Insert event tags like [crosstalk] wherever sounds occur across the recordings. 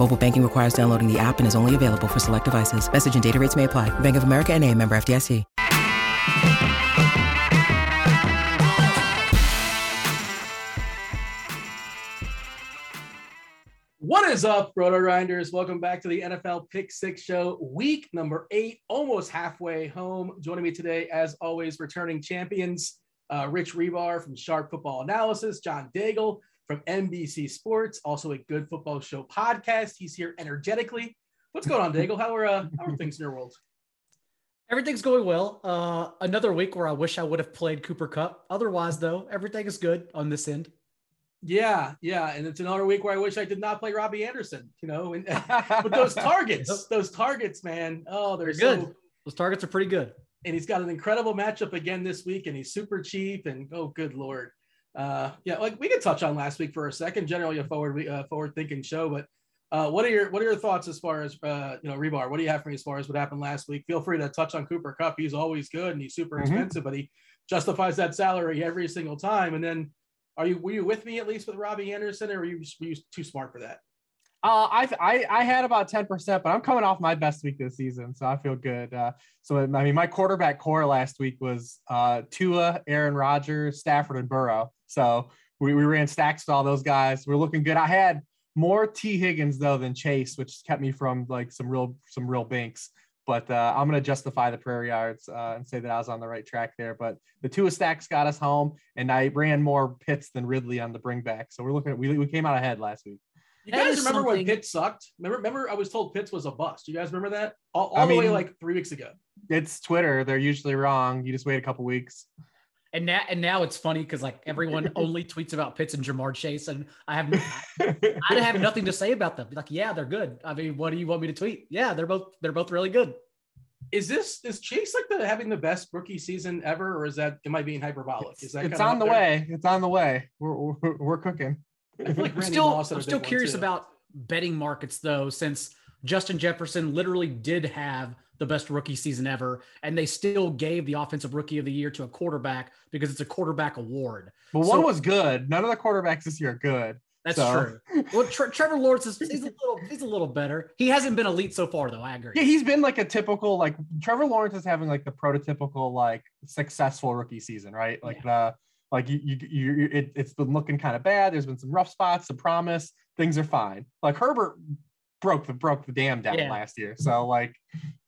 Mobile banking requires downloading the app and is only available for select devices. Message and data rates may apply. Bank of America and a member FDIC. What is up, Roto Grinders? Welcome back to the NFL Pick Six Show, week number eight, almost halfway home. Joining me today, as always, returning champions, uh, Rich Hribar from Sharp Football Analysis, John Daigle from NBC Sports, also a good football show podcast. He's here energetically. What's going on, Daigle? How are uh, how are things in your world? Everything's going well. Uh, another week where I wish I would have played Cooper Kupp. Otherwise, though, everything is good on this end. Yeah, yeah, and it's another week where I wish I did not play Robbie Anderson. You know, and, [laughs] but those targets, those targets, man. Oh, they're, They're good. Those targets are pretty good. and he's got an incredible matchup again this week, and he's super cheap. And oh, good lord, uh, yeah, like we could touch on last week for a second. Generally, a forward uh, forward thinking show, but uh, what are your what are your thoughts as far as uh, you know Hribar? What do you have for me as far as what happened last week? Feel free to touch on Cooper Kupp. He's always good and he's super Mhm. expensive, but he justifies that salary every single time. And then, are you were you with me at least with Robbie Anderson, or were you, were you too smart for that? Uh, I, I I had about ten percent, but I'm coming off my best week this season, so I feel good. Uh, so I mean, my quarterback corps last week was uh, Tua, Aaron Rodgers, Stafford, and Burrow. So we, we ran stacks to all those guys. We're looking good. I had more Tee Higgins though than Chase, which kept me from like some real some real banks. But uh, I'm gonna justify the prayer yards uh, and say that I was on the right track there. But the Tua stacks got us home, and I ran more Pitts than Ridley on the bring back. So we're looking at we, we came out ahead last week. You That guys is remember when something- Pitt sucked? Remember, remember I was told Pitts was a bust. You guys remember that? All, all I the way like three weeks ago. it's Twitter. They're usually wrong. You just wait a couple weeks. And now, and now it's funny because like everyone [laughs] only tweets about Pitts and Ja'Marr Chase, and I have I have nothing to say about them. Like, yeah, they're good. I mean, what do you want me to tweet? Yeah, they're both they're both really good. Is this is Chase like the having the best rookie season ever, or is that am I being hyperbolic? Is that it's on the there? way. It's on the way. We're, we're, we're cooking. I feel like I'm still Moss had a I'm still curious about betting markets though, since Justin Jefferson literally did have the best rookie season ever, and they still gave the offensive rookie of the year to a quarterback because it's a quarterback award. But one So- was good. None of the quarterbacks this year are good. That's So- true. Well, Tre- [laughs] Trevor Lawrence is he's a little he's a little better. He hasn't been elite so far though. I agree. Yeah, he's been like a typical like Trevor Lawrence is having like the prototypical like successful rookie season, right? Like the like you you, you you- it, it's been looking kind of bad. There's been some rough spots, some promise. Things are fine. Like Herbert broke the broke the dam down Yeah. last year, so like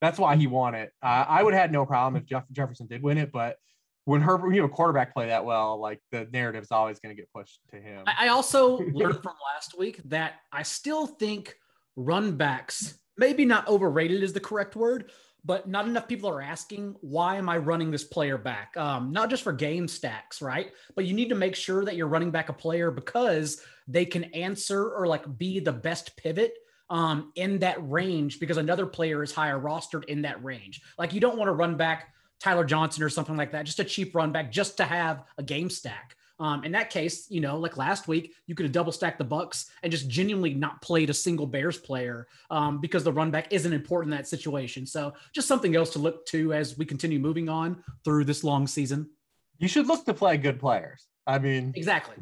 that's why he won it. Uh, I would have had no problem if Jeff Jefferson did win it, but when Herbert, you know, quarterback play that well, like the narrative's always going to get pushed to him. I I also learned from last week that I still think run backs, maybe not overrated is the correct word, but not enough people are asking, why am I running this player back? Um, not just for game stacks, right? But you need to make sure that you're running back a player because they can answer or like be the best pivot um, in that range because another player is higher rostered in that range. Like you don't want to run back Tyler Johnson or something like that, just a cheap run back just to have a game stack. Um, in that case, you know, like last week, you could have double stacked the Bucs and just genuinely not played a single Bears player um, because the run back isn't important in that situation. So just something else to look to as we continue moving on through this long season. you should look to play good players. I mean, Exactly.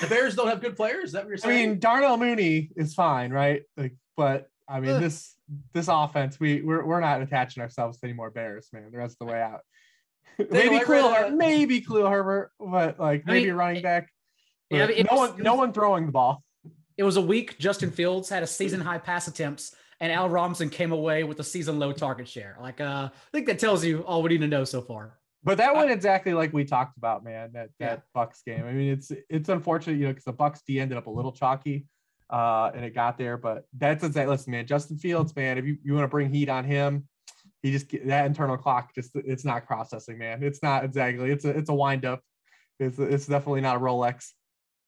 The Bears don't have good players. Is that what you're saying? [laughs] I mean, Darnell Mooney is fine, right? Like, but I mean, Ugh. this this offense, we we're, we're not attaching ourselves to any more Bears, man. The rest of the way out. maybe I Khalil, uh, Her- maybe Khalil Herbert, but like I mean, maybe running back. yeah, but I mean, no was- one, no one throwing the ball. It was a week. Justin Fields had a season high pass attempts, and Al Robinson came away with a season low target share. Like, uh, I think that tells you all we need to know so far. But that went exactly like we talked about, man. That that yeah. Bucs game. I mean, it's it's unfortunate, you know, because the Bucks D ended up a little chalky, uh, and it got there. But that's exactly. Listen, man, Justin Fields, man. If you, you want to bring heat on him, he just that internal clock just it's not processing, man. It's not exactly. It's a it's a wind up. It's it's definitely not a Rolex.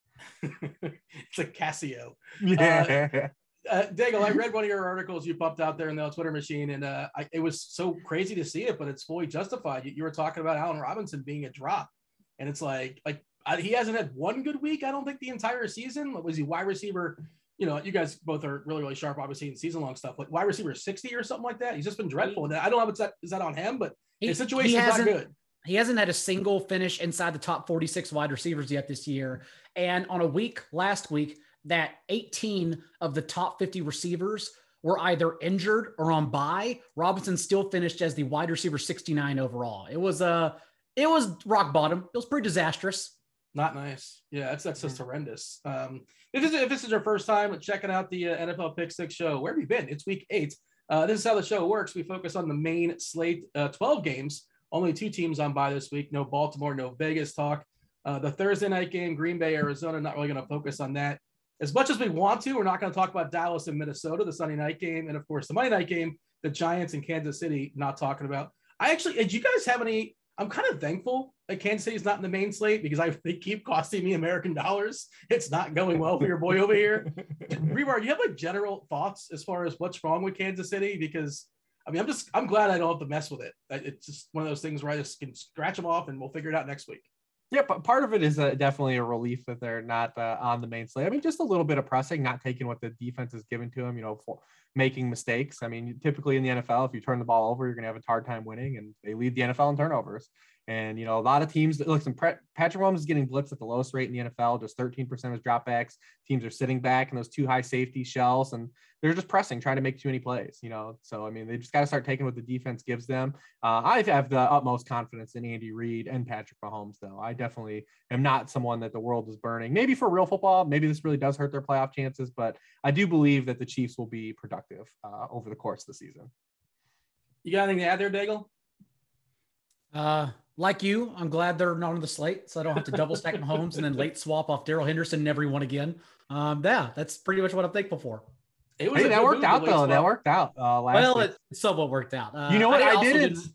[laughs] it's a Casio. [laughs] Yeah. Uh, uh, Daigle, I [laughs] read one of your articles you popped out there in the Twitter machine, and uh, I, it was so crazy to see it, but it's fully justified. You, you, were talking about Allen Robinson being a drop, and it's like like uh, he hasn't had one good week. I don't think the entire season What was he wide receiver. You know, you guys both are really really sharp, obviously in season long stuff. Like wide receiver sixty or something like that. He's just been dreadful, and I don't know if it's that is that on him, but he, his situation is not good. He hasn't had a single finish inside the top 46 wide receivers yet this year. And on a week last week, that 18 of the top 50 receivers were either injured or on bye. Robinson still finished as the wide receiver 69 overall. It was a uh, it was rock bottom. It was pretty disastrous. Not nice. Yeah, that's that's just horrendous. Um, if this, is, if this is your first time checking out the uh, NFL Pick Six show, where have you been? It's week eight. Uh, this is how the show works. We focus on the main slate, uh, 12 games. Only two teams on bye this week. No Baltimore, no Vegas talk. Uh, the Thursday night game, Green Bay, Arizona. Not really going to focus on that as much as we want to, we're not going to talk about Dallas and Minnesota, the Sunday night game, and of course the Monday night game, the Giants and Kansas City. Not talking about. I actually, did you guys have any? I'm kind of thankful that Kansas City is not in the main slate because I [laughs] they keep costing me American dollars. It's not going well for your boy over here. [laughs] Hribar, do you have like general thoughts as far as what's wrong with Kansas City? Because I mean, I'm just I'm glad I don't have to mess with it. It's just one of those things where I just can scratch them off and we'll figure it out next week. Yeah, but part of it is uh, definitely a relief that they're not uh, on the main slate. I mean, just a little bit of pressing, not taking what the defense is given to them, you know, making mistakes. I mean, typically in the NFL, if you turn the ball over, you're going to have a hard time winning, and they lead the NFL in turnovers. And, you know, a lot of teams, listen, Patrick Mahomes is getting blitzed at the lowest rate in the NFL, just 13% of his dropbacks. Teams are sitting back in those two high safety shells and they're just pressing, trying to make too many plays, you know. So, I mean, they just got to start taking what the defense gives them. Uh, I have the utmost confidence in Andy Reid and Patrick Mahomes, though. I definitely am not someone that the world is burning. Maybe for real football, maybe this really does hurt their playoff chances, but I do believe that the Chiefs will be productive uh, over the course of the season. You got anything to add there, Daigle? Uh, like you, I'm glad they're not on the slate, so I don't have to double stack Mahomes and then late swap off Darrell Henderson and everyone again. Um, yeah, that's pretty much what I'm thankful for. It was hey, that worked out though. Swap. That worked out. Uh, well, week. it somewhat worked out. Uh, you know what? I, I didn't. didn't.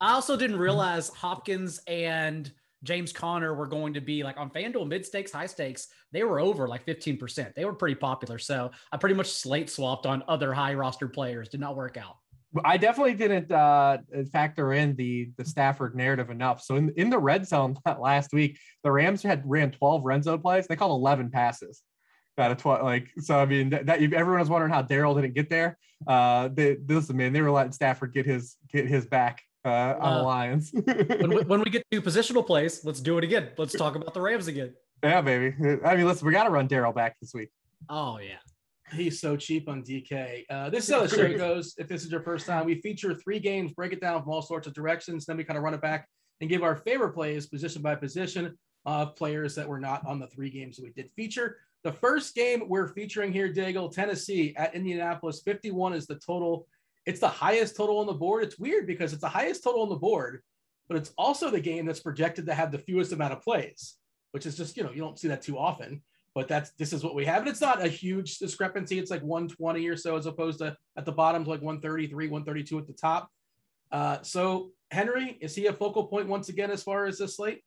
I also didn't realize Hopkins and James Conner were going to be like on FanDuel mid stakes, high stakes. They were over like 15%. They were pretty popular. So I pretty much slate swapped on other high roster players. Did not work out. I definitely didn't uh, factor in the the Stafford narrative enough. So in, in the red zone [laughs] last week, the Rams had ran 12 red zone plays. They called 11 passes out of 12. Like so, I mean that, that everyone was wondering how Darrell didn't get there. Uh, they, listen, man, they were letting Stafford get his get his back uh, on the Lions. [laughs] when, we, when we get to positional plays, let's do it again. Let's talk about the Rams again. Yeah, baby. I mean, listen, we got to run Darrell back this week. Oh yeah. He's so cheap on DK. Uh, this is how the show goes. If this is your first time, we feature three games, break it down from all sorts of directions, then we kind of run it back and give our favorite plays position by position of players that were not on the three games that we did feature. The first game we're featuring here, Daigle, Tennessee at Indianapolis. 51 is the total. It's the highest total on the board. It's weird because it's the highest total on the board, but it's also the game that's projected to have the fewest amount of plays, which is just, you know, you don't see that too often but that's this is what we have. And it's not a huge discrepancy. It's like 120 or so as opposed to at the bottom to like 133, 132 at the top. Uh, so Henry, is he a focal point once again as far as this slate?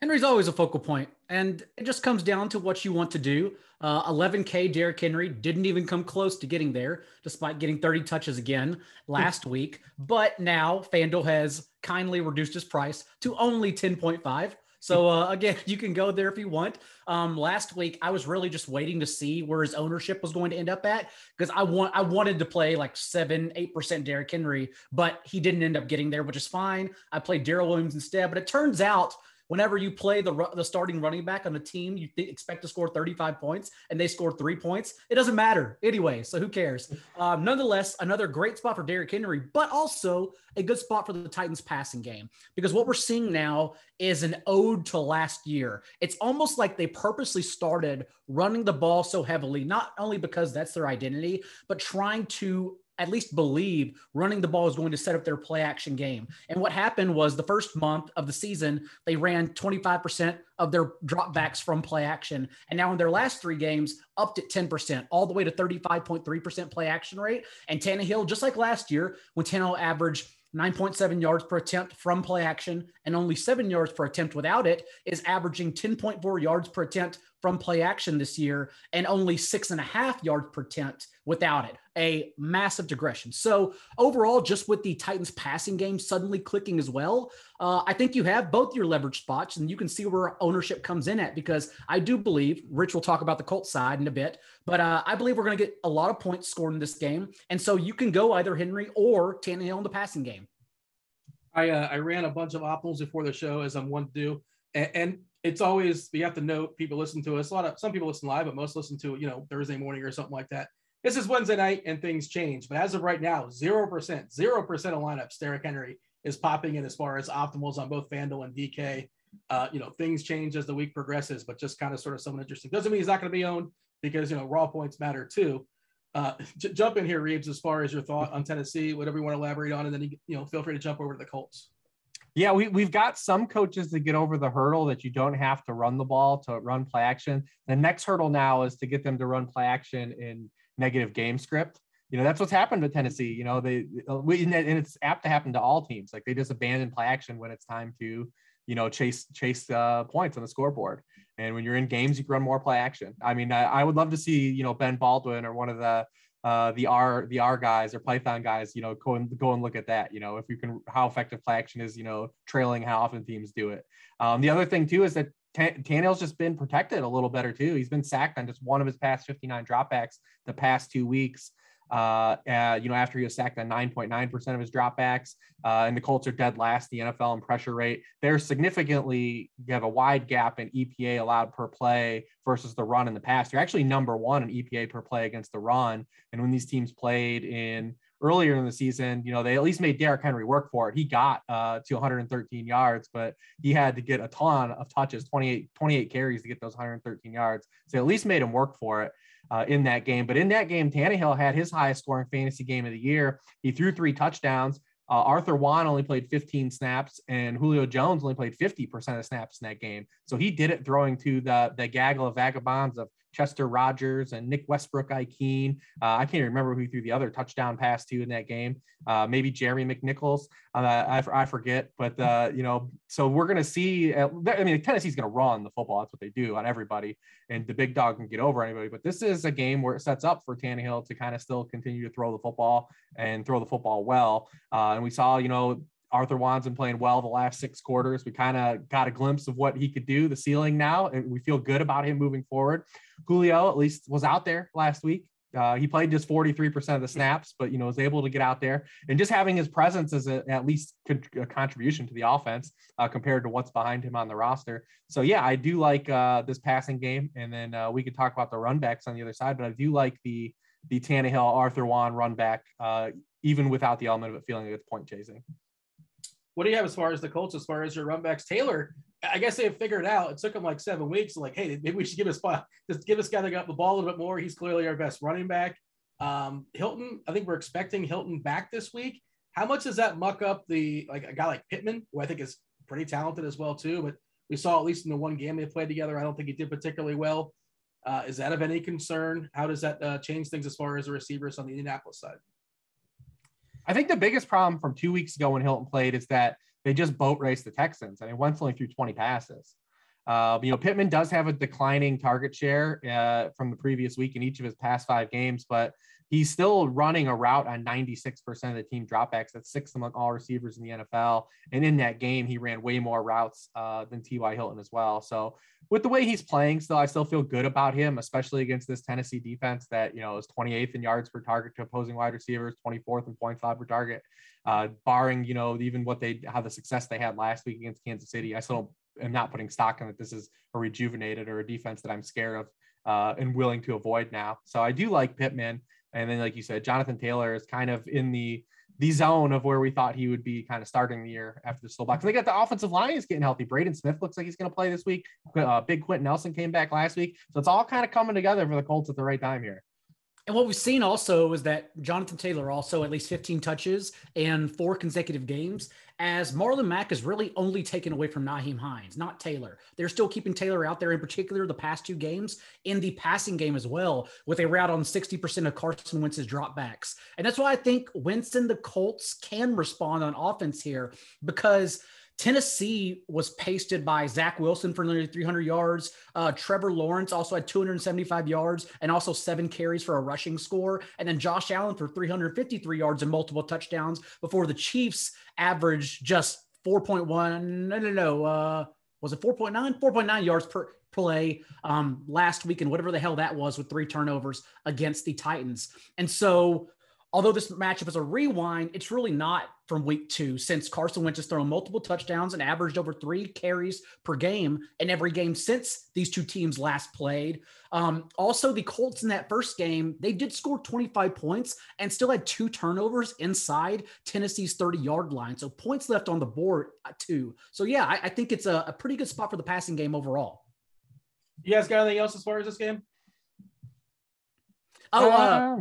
Henry's always a focal point, and it just comes down to what you want to do. Uh, 11K Derrick Henry didn't even come close to getting there, despite getting 30 touches again last week. But now FanDuel has kindly reduced his price to only 10.5. So uh, again, [laughs] you can go there if you want. Um, last week, I was really just waiting to see where his ownership was going to end up at because I want I wanted to play like seven, eight percent Derrick Henry, but he didn't end up getting there, which is fine. I played Darrell Williams instead, but it turns out whenever you play the, the starting running back on a team, you th- expect to score 35 points and they score three points. It doesn't matter anyway. So who cares? [laughs] Um, nonetheless, another great spot for Derrick Henry, but also a good spot for the Titans passing game because what we're seeing now is an ode to last year. It's almost like they purposely started running the ball so heavily, not only because that's their identity, but trying to at least believe running the ball is going to set up their play action game. And what happened was the first month of the season, they ran 25% of their dropbacks from play action. And now in their last three games, upped at 10%, all the way to 35.3% play action rate. And Tannehill, just like last year, when Tannehill averaged 9.7 yards per attempt from play action and only seven yards per attempt without it, is averaging 10.4 yards per attempt from play action this year and only six and a half yards per attempt without it. A massive digression. So, overall, just with the Titans passing game suddenly clicking as well, uh, I think you have both your leverage spots and you can see where ownership comes in at because I do believe, Rich will talk about the Colts side in a bit, but uh, I believe we're going to get a lot of points scored in this game. And so you can go either Henry or Tannehill in the passing game. I, uh, I ran a bunch of optimals before the show, as I'm one to do. And, and it's always we have to note people listen to us. A lot of some people listen live but most listen to you know thursday morning or something like that. This is wednesday night and things change but as of right now 0% 0% of lineups derrick henry is popping in as far as optimals on both FanDuel and dk uh, you know things change as the week progresses but just kind of sort of someone interesting. Doesn't mean he's not going to be owned because you know raw points matter too. Uh, j- jump in here reeves as far as your thought on tennessee whatever you want to elaborate on and then you, you know feel free to jump over to the colts yeah, we, we've got some coaches that get over the hurdle that you don't have to run the ball to run play action. The next hurdle now is to get them to run play action in negative game script. You know, that's what's happened to Tennessee. You know, they, we, and it's apt to happen to all teams. Like they just abandon play action when it's time to, you know, chase, chase uh, points on the scoreboard. And when you're in games, you can run more play action. I mean, I, I would love to see, you know, Ben Baldwin or one of the, uh, the R the R guys or Python guys, you know, go and go and look at that. You know, if you can, how effective play action is, you know, trailing how often teams do it. Um, the other thing too is that T- Tannehill's just been protected a little better too. He's been sacked on just one of his past 59 dropbacks the past two weeks uh, uh, you know, after he was sacked on 9.9% of his dropbacks, uh, and the Colts are dead last the NFL in pressure rate. They're significantly, you have a wide gap in EPA allowed per play versus the run in the past. They're actually number one in EPA per play against the run. And when these teams played in earlier in the season, you know, they at least made Derrick Henry work for it. He got uh, to 113 yards, but he had to get a ton of touches, 28, 28 carries to get those 113 yards. So at least made him work for it uh, in that game. But in that game, Tannehill had his highest scoring fantasy game of the year. He threw three touchdowns. Uh, A.J. Brown only played 15 snaps, and Julio Jones only played 50% of snaps in that game. So he did it throwing to the the gaggle of vagabonds of Chester Rogers and Nick Westbrook-Ikhine. Uh, I can't remember who threw the other touchdown pass to in that game. Uh, maybe Jerry McNichols. Uh, I, I forget. But, uh, you know, so we're going to see. Uh, I mean, Tennessee's going to run the football. That's what they do on everybody. And the big dog can get over anybody. But this is a game where it sets up for Tannehill to kind of still continue to throw the football and throw the football well. Uh, and we saw, you know, A.J. Brown's been playing well the last six quarters. We kind of got a glimpse of what he could do, the ceiling now, and we feel good about him moving forward. Julio at least was out there last week. Uh, he played just 43% of the snaps, but you know was able to get out there and just having his presence as a, at least a contribution to the offense uh, compared to what's behind him on the roster. So yeah, I do like uh, this passing game, and then uh, we could talk about the run backs on the other side. But I do like the the Tannehill A.J. Brown run back, uh, even without the element of it feeling like it's point chasing. What do you have as far as the Colts, as far as your runbacks? Taylor, I guess they have figured out. It took them like seven weeks. Like, hey, maybe we should give a spot. Just give this guy that got the ball a little bit more. He's clearly our best running back. Um, Hilton, I think we're expecting Hilton back this week. How much does that muck up the like a guy like Pittman, who I think is pretty talented as well too? But we saw at least in the one game they played together, I don't think he did particularly well. Uh, is that of any concern? How does that uh, change things as far as the receivers on the Indianapolis side? I think the biggest problem from two weeks ago when Hilton played is that they just boat raced the Texans. I mean, Wentz only threw 20 passes. Uh, you know, Pittman does have a declining target share uh, from the previous week in each of his past five games, but he's still running a route on 96% of the team dropbacks. That's sixth among all receivers in the NFL. And in that game, he ran way more routes uh, than T.Y. Hilton as well. So with the way he's playing still, I still feel good about him, especially against this Tennessee defense that, you know, is 28th in yards per target to opposing wide receivers, 24th in points allowed per target. Uh, barring, you know, even what they, how the success they had last week against Kansas City, I still am not putting stock in that this is a rejuvenated or a defense that I'm scared of uh, and willing to avoid now. So I do like Pittman. And then, like you said, Jonathan Taylor is kind of in the the zone of where we thought he would be kind of starting the year after the slow box. And They got the offensive line is getting healthy. Braden Smith looks like he's going to play this week. Uh, Big Quenton Nelson came back last week. So it's all kind of coming together for the Colts at the right time here. And what we've seen also is that Jonathan Taylor also at least 15 touches and four consecutive games, as Marlon Mack is really only taken away from Nyheim Hines, not Taylor. They're still keeping Taylor out there, in particular the past two games, in the passing game as well, with a route on 60% of Carson Wentz's dropbacks. And that's why I think Winston, the Colts can respond on offense here because – Tennessee was pasted by Zach Wilson for nearly 300 yards. Uh, Trevor Lawrence also had 275 yards and also seven carries for a rushing score. And then Josh Allen for 353 yards and multiple touchdowns before the Chiefs averaged just 4.1. No, no, no. Uh, was it 4.9? 4.9 yards per play um, last week and whatever the hell that was with three turnovers against the Titans. And so although this matchup is a rewind, it's really not from week two since Carson Wentz has thrown multiple touchdowns and averaged over three carries per game in every game since these two teams last played. Um, also, the Colts in that first game, they did score 25 points and still had two turnovers inside Tennessee's 30 yard line. So points left on the board, uh, too. So, yeah, I, I think it's a, a pretty good spot for the passing game overall. You guys got anything else as far as this game? Oh, uh,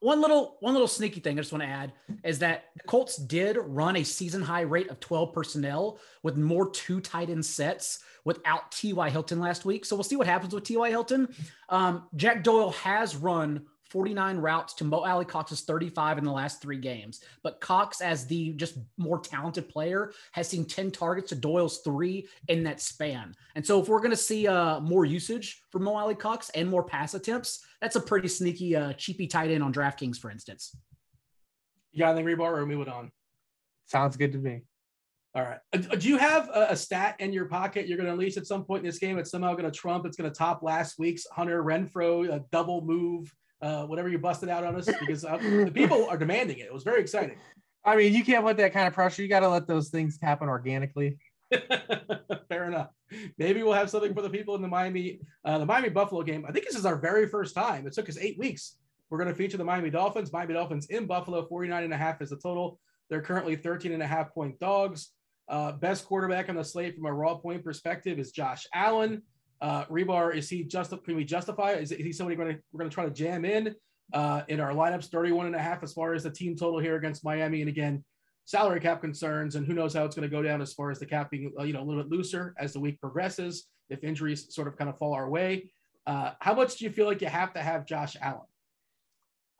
one little one little sneaky thing I just want to add is that the Colts did run a season high rate of 12 personnel with more two tight end sets without T.Y. Hilton last week. So we'll see what happens with T.Y. Hilton. Um, Jack Doyle has run 49 routes to Mo Alie-Cox's 35 in the last three games. But Cox, as the just more talented player, has seen 10 targets to Doyle's three in that span. And so if we're going to see uh, more usage for Mo Alie-Cox and more pass attempts, that's a pretty sneaky, uh, cheapy tight end on DraftKings, for instance. You got anything, Hribar, or move it on? Sounds good to me. All right. Uh, do you have a, a, stat in your pocket you're going to unleash at some point in this game? It's somehow going to trump. It's going to top last week's Hunter Renfrow a double move uh, whatever you busted out on us because uh, the people are demanding it. It was very exciting. I mean, you can't put that kind of pressure. You got to let those things happen organically. [laughs] Fair enough. Maybe we'll have something for the people in the Miami, uh, the Miami Buffalo game. I think this is our very first time. It took us eight weeks. We're going to feature the Miami Dolphins. Miami Dolphins in Buffalo, 49 and a half is the total. They're currently 13 and a half point dogs. Uh, best quarterback on the slate from a raw point perspective is Josh Allen. Uh, Hribar, is he just can we justify? Is, is he somebody going to we're going to try to jam in uh, in our lineups 31 and a half as far as the team total here against Miami? And again, salary cap concerns, and who knows how it's going to go down as far as the cap being uh, you know a little bit looser as the week progresses if injuries sort of kind of fall our way. Uh, how much do you feel like you have to have Josh Allen?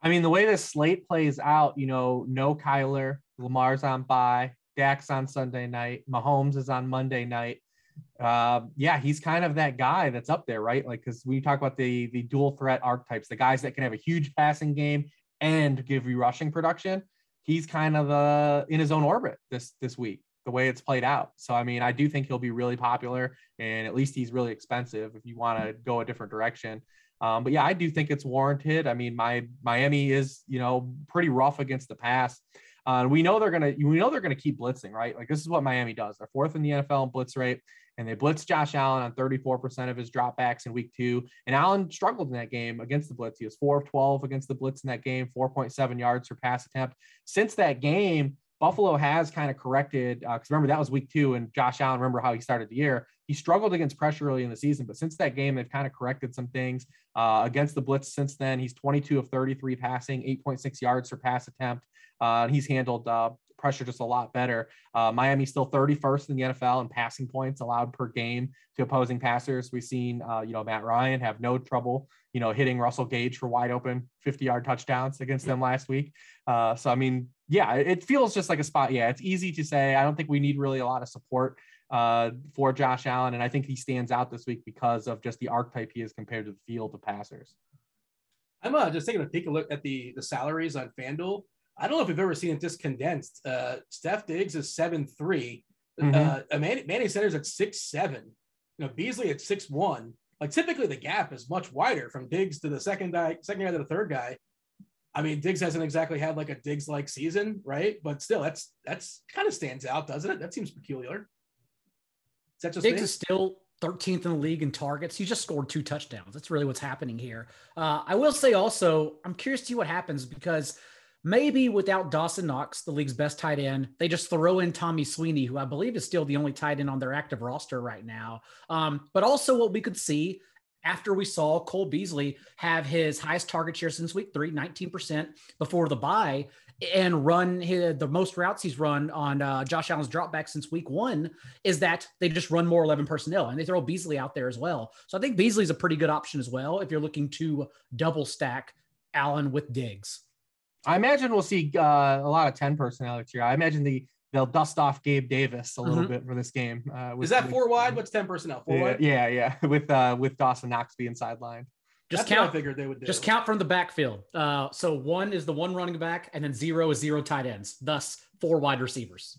I mean, the way this slate plays out, you know, no Kyler, Lamar's on bye, Dak's on Sunday night, Mahomes is on Monday night uh, yeah, he's kind of that guy that's up there, right? Like, because we talk about the the dual threat archetypes, the guys that can have a huge passing game and give you rushing production. He's kind of uh, in his own orbit this this week, the way it's played out. So, I mean, I do think he'll be really popular, and at least he's really expensive if you want to go a different direction. Um, but yeah, I do think it's warranted. I mean, my Miami is you know pretty rough against the pass. Uh, we know they're gonna we know they're gonna keep blitzing, right? Like this is what Miami does. They're fourth in the NFL in blitz rate and they blitzed Josh Allen on 34% of his dropbacks in week two. And Allen struggled in that game against the blitz. He was 4 of 12 against the blitz in that game, 4.7 yards per pass attempt. Since that game, Buffalo has kind of corrected because uh, remember that was week two, and Josh Allen, remember how he started the year. He struggled against pressure early in the season, but since that game, they've kind of corrected some things uh, against the blitz. Since then, he's 22 of 33 passing, 8.6 yards per pass attempt. Uh, he's handled uh, pressure just a lot better. Uh, Miami's still 31st in the NFL in passing points allowed per game to opposing passers. We've seen, uh, you know, Matt Ryan have no trouble, you know, hitting Russell Gage for wide open 50 yard touchdowns against them last week. Uh, so, I mean, yeah, it feels just like a spot. Yeah, it's easy to say. I don't think we need really a lot of support uh, for Josh Allen. And I think he stands out this week because of just the archetype he is compared to the field of passers. I'm uh, just taking a peek a look at the the salaries on FanDuel. I don't know if we've ever seen it this condensed. Uh, Steph Diggs is seven three. Mm-hmm. Uh, Manny, Manny Sanders at six seven. You know Beasley at six one. Like typically the gap is much wider from Diggs to the second guy, second guy to the third guy. I mean, Diggs hasn't exactly had like a Diggs like season, right? But still, that's that's kind of stands out, doesn't it? That seems peculiar. Is that just Diggs me? is still 13th in the league in targets. He just scored two touchdowns. That's really what's happening here. Uh, I will say also, I'm curious to see what happens because Maybe without Dawson Knox, the league's best tight end, they just throw in Tommy Sweeney, who I believe is still the only tight end on their active roster right now. Um, but also, what we could see after we saw Cole Beasley have his highest target share since week three, 19% before the bye, and run his, the most routes he's run on uh, Josh Allen's dropback since week one, is that they just run more 11 personnel and they throw Beasley out there as well. So I think Beasley's a pretty good option as well if you're looking to double stack Allen with Diggs. I imagine we'll see uh, a lot of 10 personnel here. I imagine the they'll dust off Gabe Davis a little mm-hmm. bit for this game. Uh, with, Is that four wide? What's 10 personnel? Four yeah, wide? Yeah, yeah. [laughs] With uh, with Dawson Knox being sidelined. Just That's count. I figured they would do. Just count from the backfield. Uh, so one is the one running back, and then zero is zero tight ends. Thus, four wide receivers.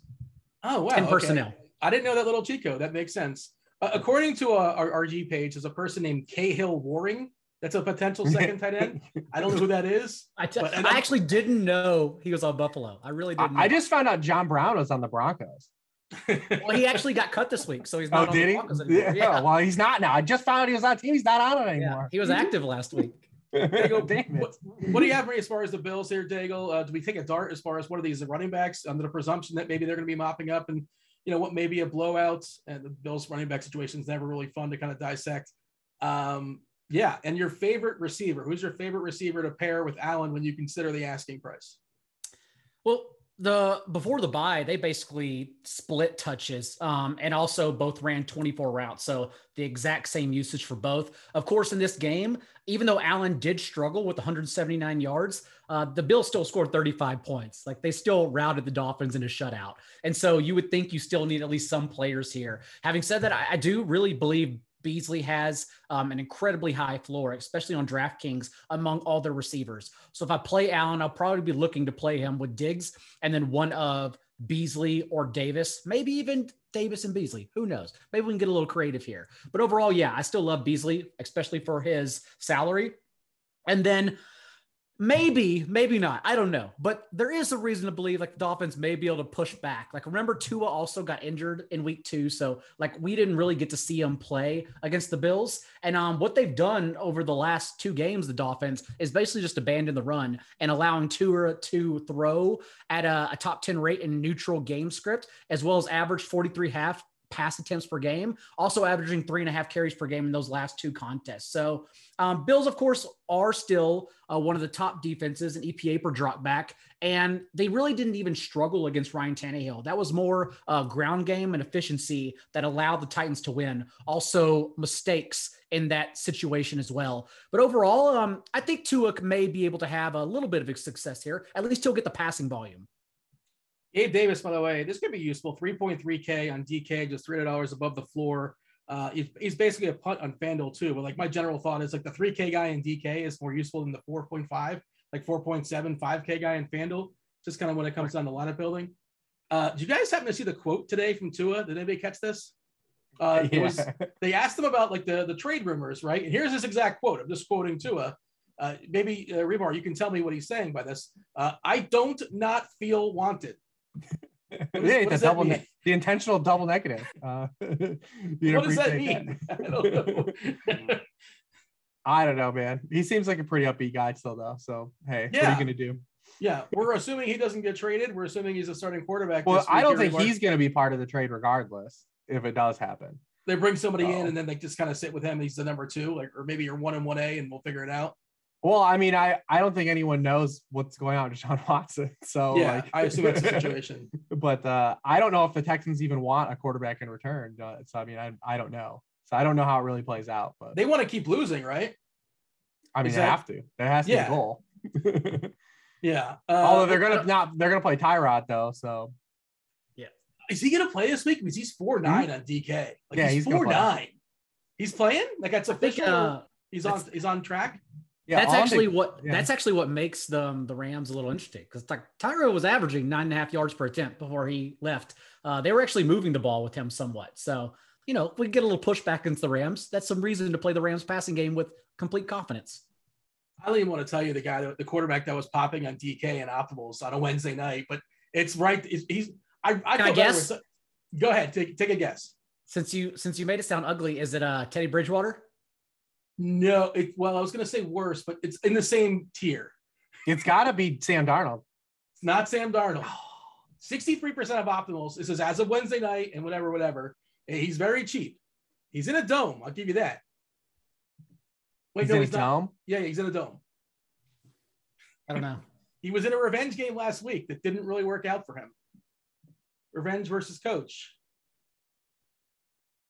Oh wow! Ten okay. personnel. I didn't know that little Chico. That makes sense. Uh, according to uh, our RG page, there's a person named Kahale Warring that's a potential [laughs] second tight end. I don't know who that is. I, t- but, I actually didn't know he was on Buffalo. I really didn't. I, I just found out John Brown was on the Broncos. [laughs] well, he actually got cut this week, so he's not oh, on did the Broncos anymore. Yeah. yeah. Well, he's not now. I just found out he was on team. He's not on it anymore. Yeah. He was active last week. [laughs] Dago, what, what, do you have for me as far as the Bills here, Daigle? Uh, do we take a dart as far as what are these running backs under the presumption that maybe they're going to be mopping up and you know what may be a blowout and the Bills running back situation is never really fun to kind of dissect. Um, yeah, and your favorite receiver. Who's your favorite receiver to pair with Allen when you consider the asking price? Well, the before the bye, they basically split touches um, and also both ran 24 routes. So the exact same usage for both. Of course, in this game, even though Allen did struggle with 179 yards, uh, the Bills still scored 35 points. Like they still routed the Dolphins in a shutout. And so you would think you still need at least some players here. Having said that, I, I do really believe Beasley has um, an incredibly high floor, especially on DraftKings among all the receivers. So if I play Allen, I'll probably be looking to play him with Diggs and then one of Beasley or Davis, maybe even Davis and Beasley. Who knows? Maybe we can get a little creative here. But overall, yeah, I still love Beasley, especially for his salary. And then Maybe, maybe not. I don't know. But there is a reason to believe like the Dolphins may be able to push back. Like remember Tua also got injured in week 2, so like we didn't really get to see him play against the Bills. And um what they've done over the last two games the Dolphins is basically just abandon the run and allowing Tua to throw at a, a top 10 rate in neutral game script as well as average 43 half pass attempts per game, also averaging three and a half carries per game in those last two contests. So, um, Bills, of course, are still uh, one of the top defenses in EPA per drop back, and they really didn't even struggle against Ryan Tannehill. That was more uh, ground game and efficiency that allowed the Titans to win. Also, mistakes in that situation as well. But overall, um, I think Tua may be able to have a little bit of success here. At least he'll get the passing volume. Gabe Davis, by the way, this could be useful. 3.3K on DK, just $300 above the floor. Uh, he's, he's basically a punt on FanDuel too. But like my general thought is like the 3K guy in DK is more useful than the 4.5, like 4.7, 5K guy in FanDuel, just kind of when it comes down to lineup building. Uh, do you guys happen to see the quote today from Tua? Did anybody catch this? Uh, [laughs] yeah. was, they asked him about like the, the trade rumors, right? And here's this exact quote. I'm just quoting Tua. Uh, maybe uh, Hribar, you can tell me what he's saying by this. Uh, I don't not feel wanted yeah, the double the intentional double negative. Uh, [laughs] what does that mean? That. [laughs] I don't know. I don't know, man. He seems like a pretty upbeat guy still, though. So hey, yeah. what are you gonna do? Yeah, we're assuming he doesn't get traded. We're assuming he's a starting quarterback. Well, I don't think he's going to be part of the trade regardless if it does happen. They bring somebody in and then they just kind of sit with him. He's the number two, like, or maybe you're one and one A, and we'll figure it out. Well, I mean, I I don't think anyone knows what's going on with [laughs] Sean Watson. So yeah, like, I assume that's the situation. [laughs] but uh, I don't know if the Texans even want a quarterback in return. Uh, so I mean, I I don't know. So I don't know how it really plays out. But they want to keep losing, right? I mean, Is they that, have to. There has to yeah. be a goal. [laughs] yeah. Uh, Although they're gonna uh, not, they're gonna play Tyrod though. So yeah, is he gonna play this week? Because he's four nine mm-hmm. on DK. Like yeah, he's, he's four nine. He's playing. Like that's official. Think, uh, he's on. He's on track. Yeah, that's actually what yeah. that's actually what makes the the Rams a little interesting because like Tyro was averaging nine and a half yards per attempt before he left. Uh, they were actually moving the ball with him somewhat. So you know, if we get a little pushback against the Rams, that's some reason to play the Rams passing game with complete confidence. I don't even want to tell you the guy, the quarterback that was popping on DK and optimals on a Wednesday night, but it's right. He's I, I, I guess. Go ahead, take take a guess. Since you since you made it sound ugly, is it uh Teddy Bridgewater? No, it, well, I was going to say worse, but it's in the same tier. It's got to be Sam Darnold. It's not Sam Darnold. 63% of optimals. This is as of Wednesday night and whatever, whatever. He's very cheap. He's in a dome. I'll give you that. Wait, he's no, in he's a not. dome. Yeah, he's in a dome. I don't know. [laughs] He was in a revenge game last week that didn't really work out for him. Revenge versus coach.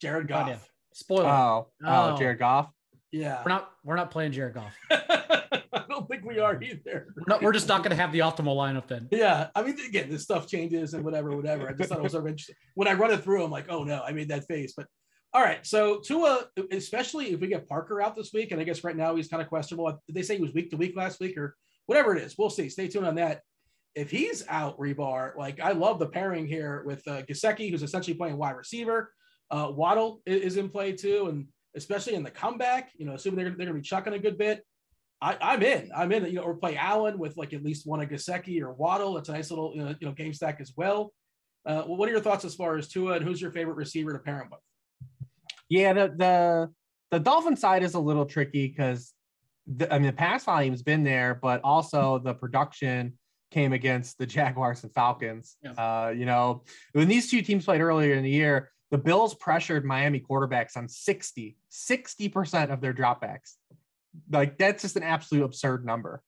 Jared Oh, Goff. yeah. Spoiler. Oh, oh, Oh. Jared Goff. Yeah. we're not we're not playing Jared Goff. [laughs] I don't think we are either. We're, not, we're just not going to have the optimal lineup then. Yeah, I mean, again, this stuff changes and whatever, whatever. I just thought it was sort of interesting. When I run it through, I'm like, oh no, I made that face. But all right, so Tua, especially if we get Parker out this week, and I guess right now he's kind of questionable. Did they say he was week to week last week or whatever it is? We'll see. Stay tuned on that. If he's out, Hribar, like I love the pairing here with uh, Gesicki, who's essentially playing wide receiver. Uh, Waddle is in play too, and especially in the comeback, you know, assuming they're, they're going to be chucking a good bit. I, I'm in. I'm in. You know, or play Allen with like at least one of Gesicki or Waddle. It's a nice little you know, you know game stack as well. Uh, well, what are your thoughts as far as Tua and who's your favorite receiver to pair him with? Yeah, the the the Dolphin side is a little tricky because I mean the pass volume's been there, but also the production came against the [laughs] Jaguars and Falcons. Yeah. Uh, you know, when these two teams played earlier in the year, the Bills pressured Miami quarterbacks on 60, 60% of their dropbacks. Like that's just an absolute absurd number.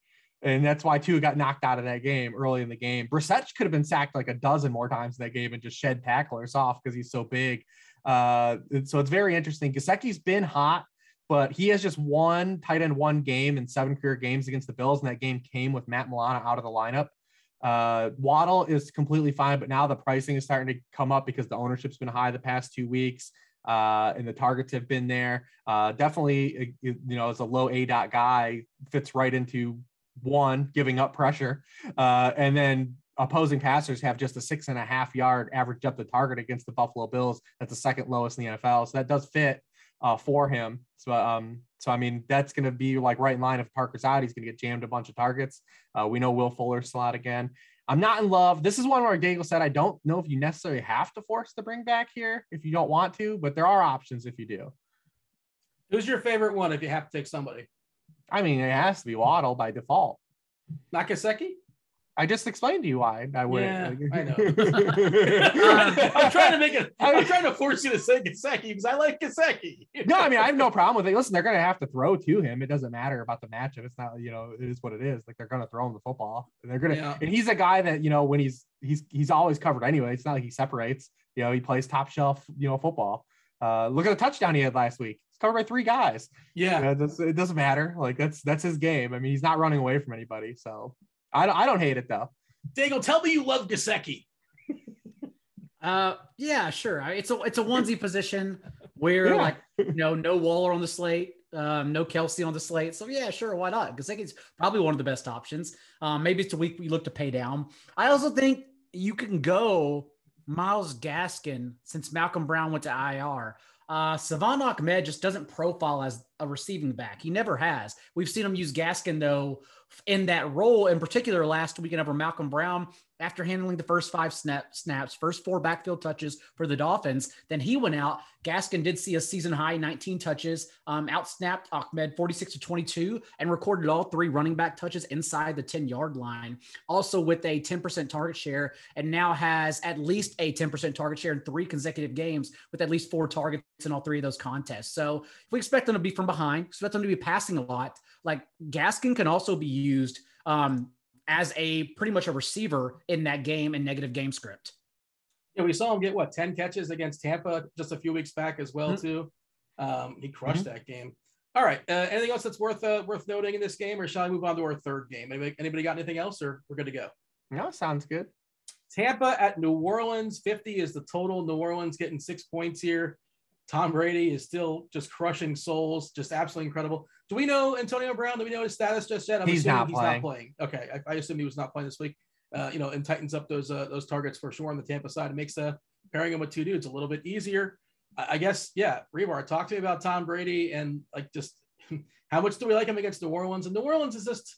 And that's why Tua got knocked out of that game early in the game. Brissett could have been sacked like a dozen more times in that game and just shed tacklers off because he's so big. Uh, so it's very interesting. Gesicki's been hot, but he has just one tight end one game in seven career games against the Bills, and that game came with Matt Milano out of the lineup. Uh, Waddle is completely fine, but now the pricing is starting to come up because the ownership's been high the past two weeks. Uh, and the targets have been there. Uh, definitely, you know, as a low A dot guy, fits right into one giving up pressure, uh, and then opposing passers have just a six and a half yard average depth of target against the Buffalo Bills. That's the second lowest in the NFL. So that does fit uh, for him. So, um, so I mean, that's going to be like right in line. If Parker's out, he's going to get jammed a bunch of targets. Uh, we know Will Fuller slot again. I'm not in love. This is one where Daigle said, I don't know if you necessarily have to force the bring back here if you don't want to, but there are options if you do. Who's your favorite one if you have to take somebody? I mean, it has to be Waddle by default. Nakaseki? I just explained to you why I would. Yeah, I know. know. [laughs] [laughs] I'm trying to make it. I'm trying to force you to say Gesicki because I like Gesicki. no, I mean, I have no problem with it. Listen, they're going to have to throw to him. It doesn't matter about the matchup. It's not, you know, it is what it is. Like they're going to throw him the football. And they're going to, Yeah. and he's a guy that, you know, when he's, he's, he's always covered anyway. It's not like he separates, you know, he plays top shelf, you know, football. Uh, look at the touchdown he had last week. It's covered by three guys. yeah. You know, it, does, it doesn't matter. Like that's, that's his game. I mean, he's not running away from anybody. So I don't, I don't hate it though. Daigle, tell me you love Gesicki. [laughs] Uh, yeah, sure. It's a it's a onesie position where Yeah. like you know no Waller on the slate, um, no Kelsey on the slate. So yeah, sure, why not? Because I think it's probably one of the best options. Um, maybe it's a week we look to pay down. I also think you can go Myles Gaskin since Malcolm Brown went to IR. Uh, Salvon Ahmed just doesn't profile as a receiving back. He never has. We've seen him use Gaskin though in that role, in particular last weekend over Malcolm Brown after handling the first five snap, snaps, first four backfield touches for the Dolphins. Then he went out. Gaskin did see a season high 19 touches, um, outsnapped Ahmed 46 to 22, and recorded all three running back touches inside the 10 yard line. Also with a 10% target share, and now has at least a 10% target share in three consecutive games with at least four targets in all three of those contests. So we expect them to be from behind, expect them to be passing a lot. Like Gaskin can also be used um, as a pretty much a receiver in that game and negative game script. Yeah, we saw him get what 10 catches against Tampa just a few weeks back as well, Mhm. too. Um, he crushed that game. All right. Uh, anything else that's worth uh, worth noting in this game, or shall I move on to our third game? Anybody, anybody got anything else, or we're good to go? No, sounds good. Tampa at New Orleans, 50 is the total. New Orleans getting six points here. Tom Brady is still just crushing souls, just absolutely incredible. Do we know Antonio Brown? Do we know his status just yet? I'm He's assuming not he's playing. not playing. Okay, I, I assume he was not playing this week. Uh, you know, and tightens up those uh, those targets for sure on the Tampa side. It makes uh, pairing him with two dudes a little bit easier. I, I guess, yeah. Hribar, talk to me about Tom Brady and like just [laughs] how much do we like him against New Orleans? And New Orleans is just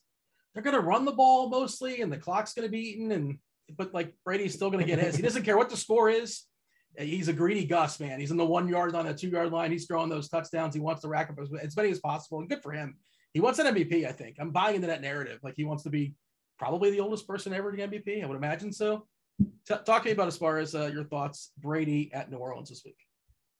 they're going to run the ball mostly, and the clock's going to be eaten. And but like Brady's still going to get his. He doesn't care what the score is. He's a greedy Gus, man. He's in the one yard line, the two yard line. He's throwing those touchdowns. He wants to rack up as, many as possible, and good for him. He wants an MVP. I think I'm buying into that narrative. Like he wants to be probably the oldest person ever to get MVP. I would imagine so. T- talk to me about as far as uh, your thoughts, Brady at New Orleans this week.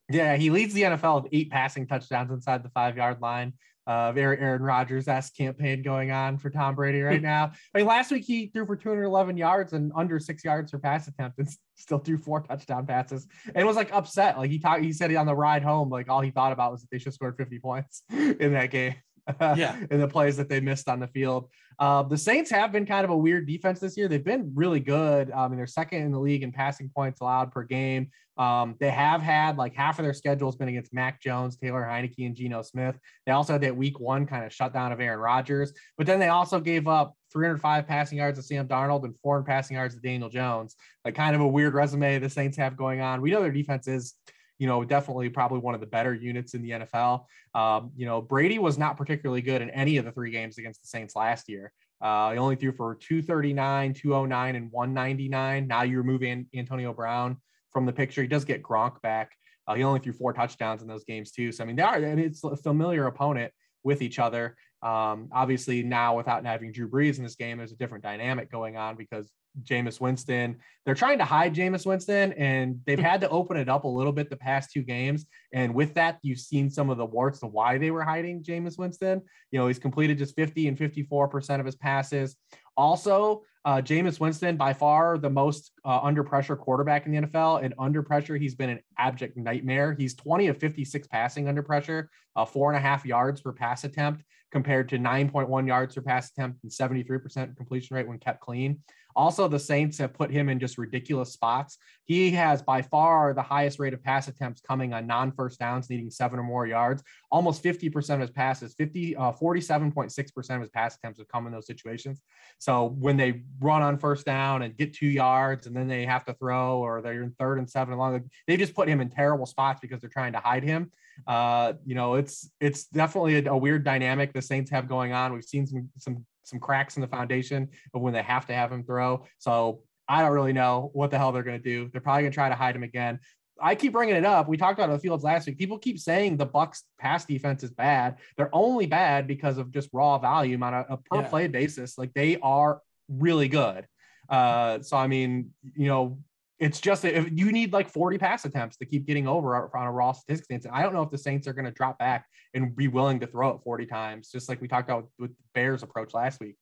Yeah, he leads the NFL with eight passing touchdowns inside the five yard line. Uh, very Aaron Rodgers esque campaign going on for Tom Brady right [laughs] now. I mean, last week he threw for 211 yards and under six yards for pass attempt and [laughs] still threw four touchdown passes and was like upset. Like he talked, he said on the ride home, like all he thought about was that they should score 50 points [laughs] in that game. Yeah. [laughs] in the plays that they missed on the field. Uh, the Saints have been kind of a weird defense this year. They've been really good. I mean, they're second in the league in passing points allowed per game. Um, they have had like half of their schedule has been against Mac Jones, Taylor Heinicke, and Geno Smith. They also had that week one kind of shutdown of Aaron Rodgers, but then they also gave up 305 passing yards to Sam Darnold and four passing yards to Daniel Jones. Like kind of a weird resume the Saints have going on. We know their defense is you know, definitely probably one of the better units in the NFL. Um, you know, Brady was not particularly good in any of the three games against the Saints last year. Uh, he only threw for 239, 209, and 199. Now you remove An- Antonio Brown from the picture. He does get Gronk back. Uh, he only threw four touchdowns in those games too. So I mean, they are, and it's a familiar opponent with each other. Um, obviously, now without having Drew Brees in this game, there's a different dynamic going on because Jameis Winston. They're trying to hide Jameis Winston, and they've had to open it up a little bit the past two games. And with that, you've seen some of the warts of why they were hiding Jameis Winston. You know, he's completed just 50 and 54% of his passes. Also, uh, Jameis Winston, by far the most uh, under pressure quarterback in the NFL. And under pressure, he's been an abject nightmare. He's 20 of 56 passing under pressure, uh, four and a half yards per pass attempt compared to 9.1 yards per pass attempt and 73% completion rate when kept clean. Also, the Saints have put him in just ridiculous spots. He has by far the highest rate of pass attempts coming on non first downs, needing seven or more yards. Almost 50% of his passes, 50, uh, 47.6% of his pass attempts have come in those situations. So when they run on first down and get two yards and then they have to throw or they're in third and seven along, they just put him in terrible spots because they're trying to hide him. Uh, you know, it's it's definitely a, a weird dynamic the Saints have going on. We've seen some some some cracks in the foundation of when they have to have him throw. So I don't really know what the hell they're going to do. They're probably going to try to hide him again. I keep bringing it up. We talked about the fields last week. People keep saying the Bucs pass defense is bad. They're only bad because of just raw volume on a, a per yeah. play basis. Like they are really good. Uh, so I mean, you know, it's just if you need like 40 pass attempts to keep getting over on a raw statistics stance. I don't know if the Saints are going to drop back and be willing to throw it 40 times, just like we talked about with the Bears approach last week.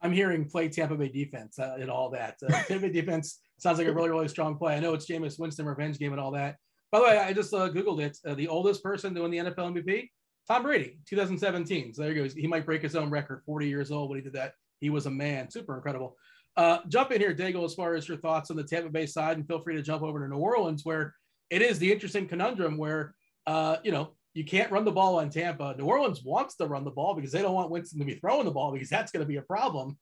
I'm hearing play Tampa Bay defense uh, and all that. Uh, Tampa Bay defense sounds like a really, really strong play. I know it's Jameis Winston revenge game and all that. By the way, I just uh, Googled it. Uh, the oldest person to win the NFL MVP, Tom Brady, 2017. So there he goes. He might break his own record, 40 years old when he did that. He was a man. Super incredible. Uh, jump in here, Daigle, as far as your thoughts on the Tampa Bay side, and feel free to jump over to New Orleans, where it is the interesting conundrum where, uh, you know, you can't run the ball on Tampa. New Orleans wants to run the ball because they don't want Winston to be throwing the ball because that's going to be a problem.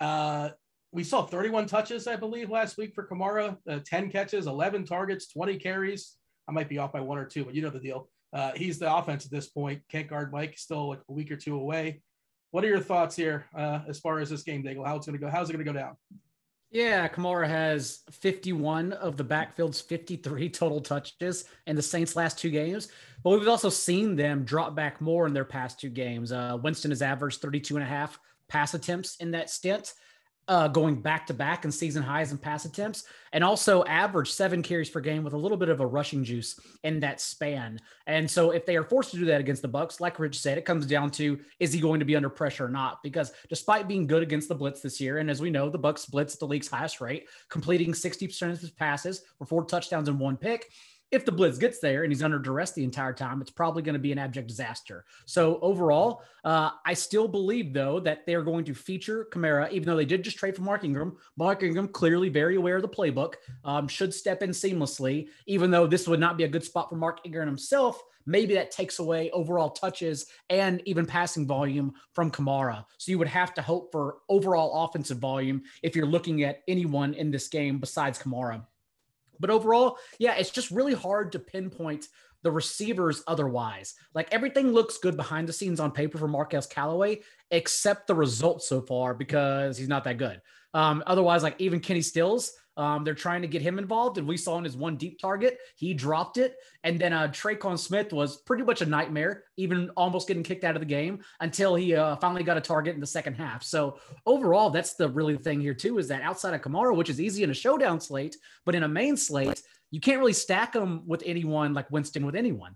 Uh, we saw 31 touches, I believe, last week for Kamara, uh, 10 catches, 11 targets, 20 carries. I might be off by one or two, but you know the deal. Uh, he's the offense at this point. Can't guard Mike, still like a week or two away. What are your thoughts here uh, as far as this game, Daigle? How it's going to go? How's it going to go down? Yeah, Kamara has 51 of the backfield's 53 [laughs] total touches in the Saints' last two games. But we've also seen them drop back more in their past two games. Uh, Winston has averaged 32 and a half pass attempts in that stint uh, going back to back in season highs and pass attempts, and also average seven carries per game with a little bit of a rushing juice in that span. And so, if they are forced to do that against the Bucs, like Rich said, it comes down to is he going to be under pressure or not? Because despite being good against the blitz this year, and as we know, the Bucs blitz the league's highest rate, completing 60% of his passes for four touchdowns and one pick if the blitz gets there and he's under duress the entire time, it's probably going to be an abject disaster. So overall, uh, I still believe though that they're going to feature Kamara, even though they did just trade for Mark Ingram. Mark Ingram clearly very aware of the playbook, um, should step in seamlessly. Even though this would not be a good spot for Mark Ingram himself, maybe that takes away overall touches and even passing volume from Kamara. So you would have to hope for overall offensive volume if you're looking at anyone in this game besides Kamara. But overall, yeah, it's just really hard to pinpoint the receivers otherwise. Like everything looks good behind the scenes on paper for Marquez Callaway, except the results so far because he's not that good. Um, otherwise, like even Kenny Stills, um, they're trying to get him involved, and we saw in his one deep target, he dropped it. And then uh, Tre'Quan Smith was pretty much a nightmare, even almost getting kicked out of the game until he uh, finally got a target in the second half. So overall, that's the really thing here too is that outside of Kamara, which is easy in a showdown slate, but in a main slate, you can't really stack them with anyone like Winston with anyone.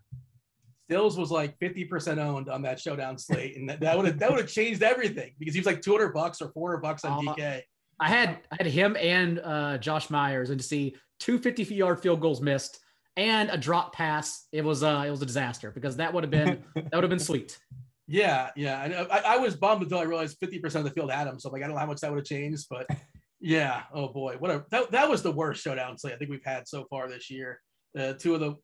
Stills was like 50% owned on that showdown slate, and that, that would have that would have changed everything because he was like 200 bucks or 400 bucks on Uh, DK. I had I had him and uh, Josh Myers, and to see two 50 yard field goals missed and a drop pass, it was uh, it was a disaster because that would have been [laughs] that would have been sweet. Yeah, yeah. And I, I was bummed until I realized 50% of the field had him. So I'm like, I don't know how much that would have changed, but [laughs] yeah. Oh boy, what a that, that was the worst showdown slate I think we've had so far this year. Uh, two of the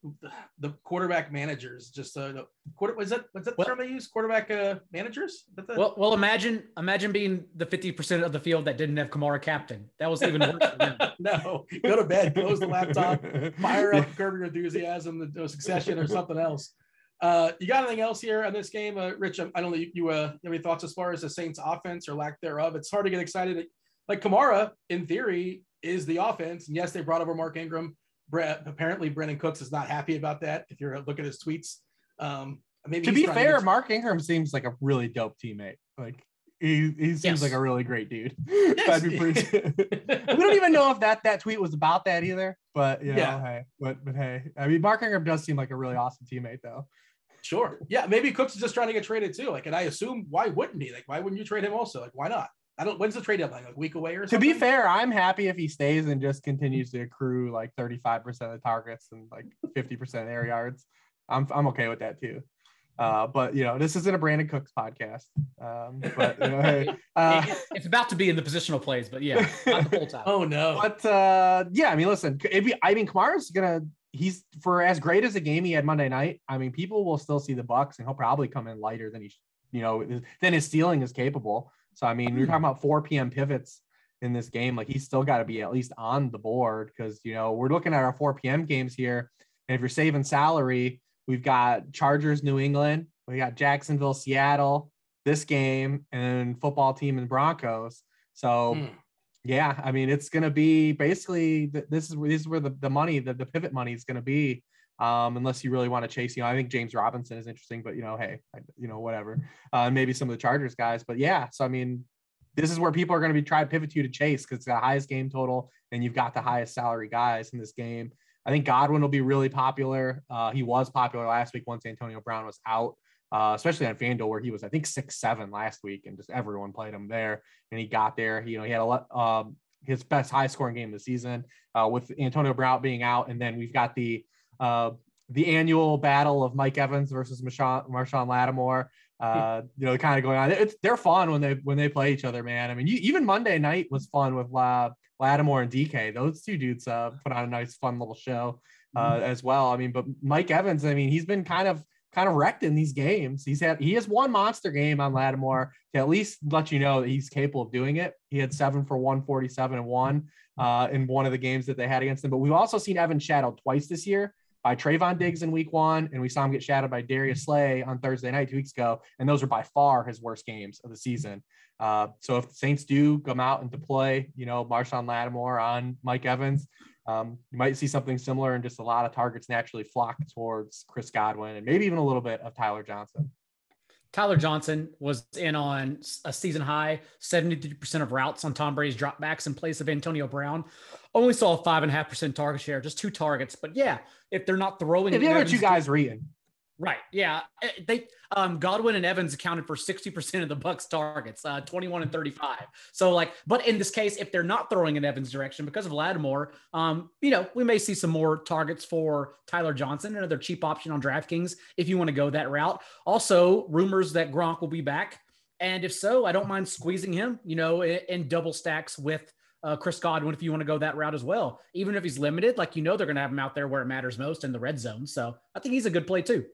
the quarterback managers just uh the quarter was that what's that Well- term they use quarterback uh managers? The- Well, well, imagine imagine being the 50 percent of the field that didn't have Kamara captain. That was even worse [laughs] no. Go to bed close the laptop fire up curb your enthusiasm the, the succession or something else. Uh you got anything else here on this game? Uh rich i I don't know you, you uh have any thoughts as far as the saints offense or lack thereof? It's hard to get excited. Like kamara in theory is the offense and yes they brought over mark ingram Brett, apparently Brandin Cooks is not happy about that if you're looking at his tweets um maybe to be fair, get- Mark Ingram seems like a really dope teammate. Like he, he seems Yes. like a really great dude. [laughs] That'd be pretty. [laughs] [laughs] we don't even know if that that tweet was about that either. But you know, Yeah. hey, but but hey, I mean, Mark Ingram does seem like a really awesome teammate, though. Sure. Yeah, maybe Cooks is just trying to get traded too. Like, and I assume why wouldn't he? Like, why wouldn't you trade him also? Like, why not? I don't. When's the trade deadline? Like a week away or something. To be fair, I'm happy if he stays and just continues to accrue like 35% of the targets and like [laughs] 50% air yards. I'm I'm okay with that too. Uh, but you know, this isn't a Brandin Cooks podcast. Um, but you know, hey, [laughs] uh, It- it's about to be in the positional plays, but yeah, not the full time. [laughs] Oh no. But uh, yeah, I mean, listen, it'd be, I mean, Kamara's gonna he's for as great as a game he had Monday night. I mean, people will still see the Bucs, and he'll probably come in lighter than he, you know, than his ceiling is capable. So I mean, we're talking about 4 p.m. pivots in this game. Like he's still got to be at least on the board because you know we're looking at our 4 p.m. games here, and if you're saving salary, we've got Chargers, New England, we got Jacksonville, Seattle, this game, and then football team and Broncos. So. Hmm. Yeah, I mean, it's going to be basically this is where this is where the, the money, the, the pivot money is going to be. Um, unless you really want to chase, you know, I think James Robinson is interesting, but you know, hey, I, you know, whatever. Uh, maybe some of the Chargers guys, but yeah. So I mean, this is where people are going to be trying to pivot you to chase because it's the highest game total, and you've got the highest salary guys in this game. I think Godwin will be really popular. Uh, he was popular last week once Antonio Brown was out, uh, especially on FanDuel where he was, I think, six seven last week, and just everyone played him there and he got there. You know, he had a lot, um, his best high scoring game of the season uh, with Antonio Brown being out, and then we've got the uh, the annual battle of Mike Evans versus Marshon, Marshon Lattimore. Uh, you know, kind of going on. It's they're fun when they when they play each other, man. I mean, you, even Monday night was fun with La, Lattimore and DK. Those two dudes uh, put on a nice, fun little show uh, as well. I mean, but Mike Evans, I mean, he's been kind of kind of wrecked in these games. He's had he has one monster game on Lattimore to at least let you know that he's capable of doing it. He had seven for 147 and one uh, in one of the games that they had against him. But we've also seen Evan shadowed twice this year by Trevon Diggs in week one, and we saw him get shadowed by Darius Slay on Thursday night two weeks ago. And those are by far his worst games of the season. Uh, so if the Saints do come out and deploy, you know, Marshon Lattimore on Mike Evans, um, you might see something similar and just a lot of targets naturally flock towards Chris Godwin and maybe even a little bit of Tyler Johnson. Tyler Johnson was in on a season high 73% of routes on Tom Brady's dropbacks in place of Antonio Brown. Only saw a five and a half percent target share, just two targets. But yeah, if they're not throwing, Yeah, the other two guys are eating. Right. Yeah. Eh, They um Godwin and Evans accounted for 60% of the Bucs targets, uh 21 and 35. So like, but in this case, if they're not throwing in Evans' direction because of Lattimore, um, you know, we may see some more targets for Tyler Johnson, another cheap option on DraftKings if you want to go that route. Also, rumors that Gronk will be back. And if so, I don't mind squeezing him, you know, in, in double stacks with uh, Chris Godwin if you want to go that route as well. Even if he's limited, like you know, they're going to have him out there where it matters most in the red zone. So I think he's a good play too.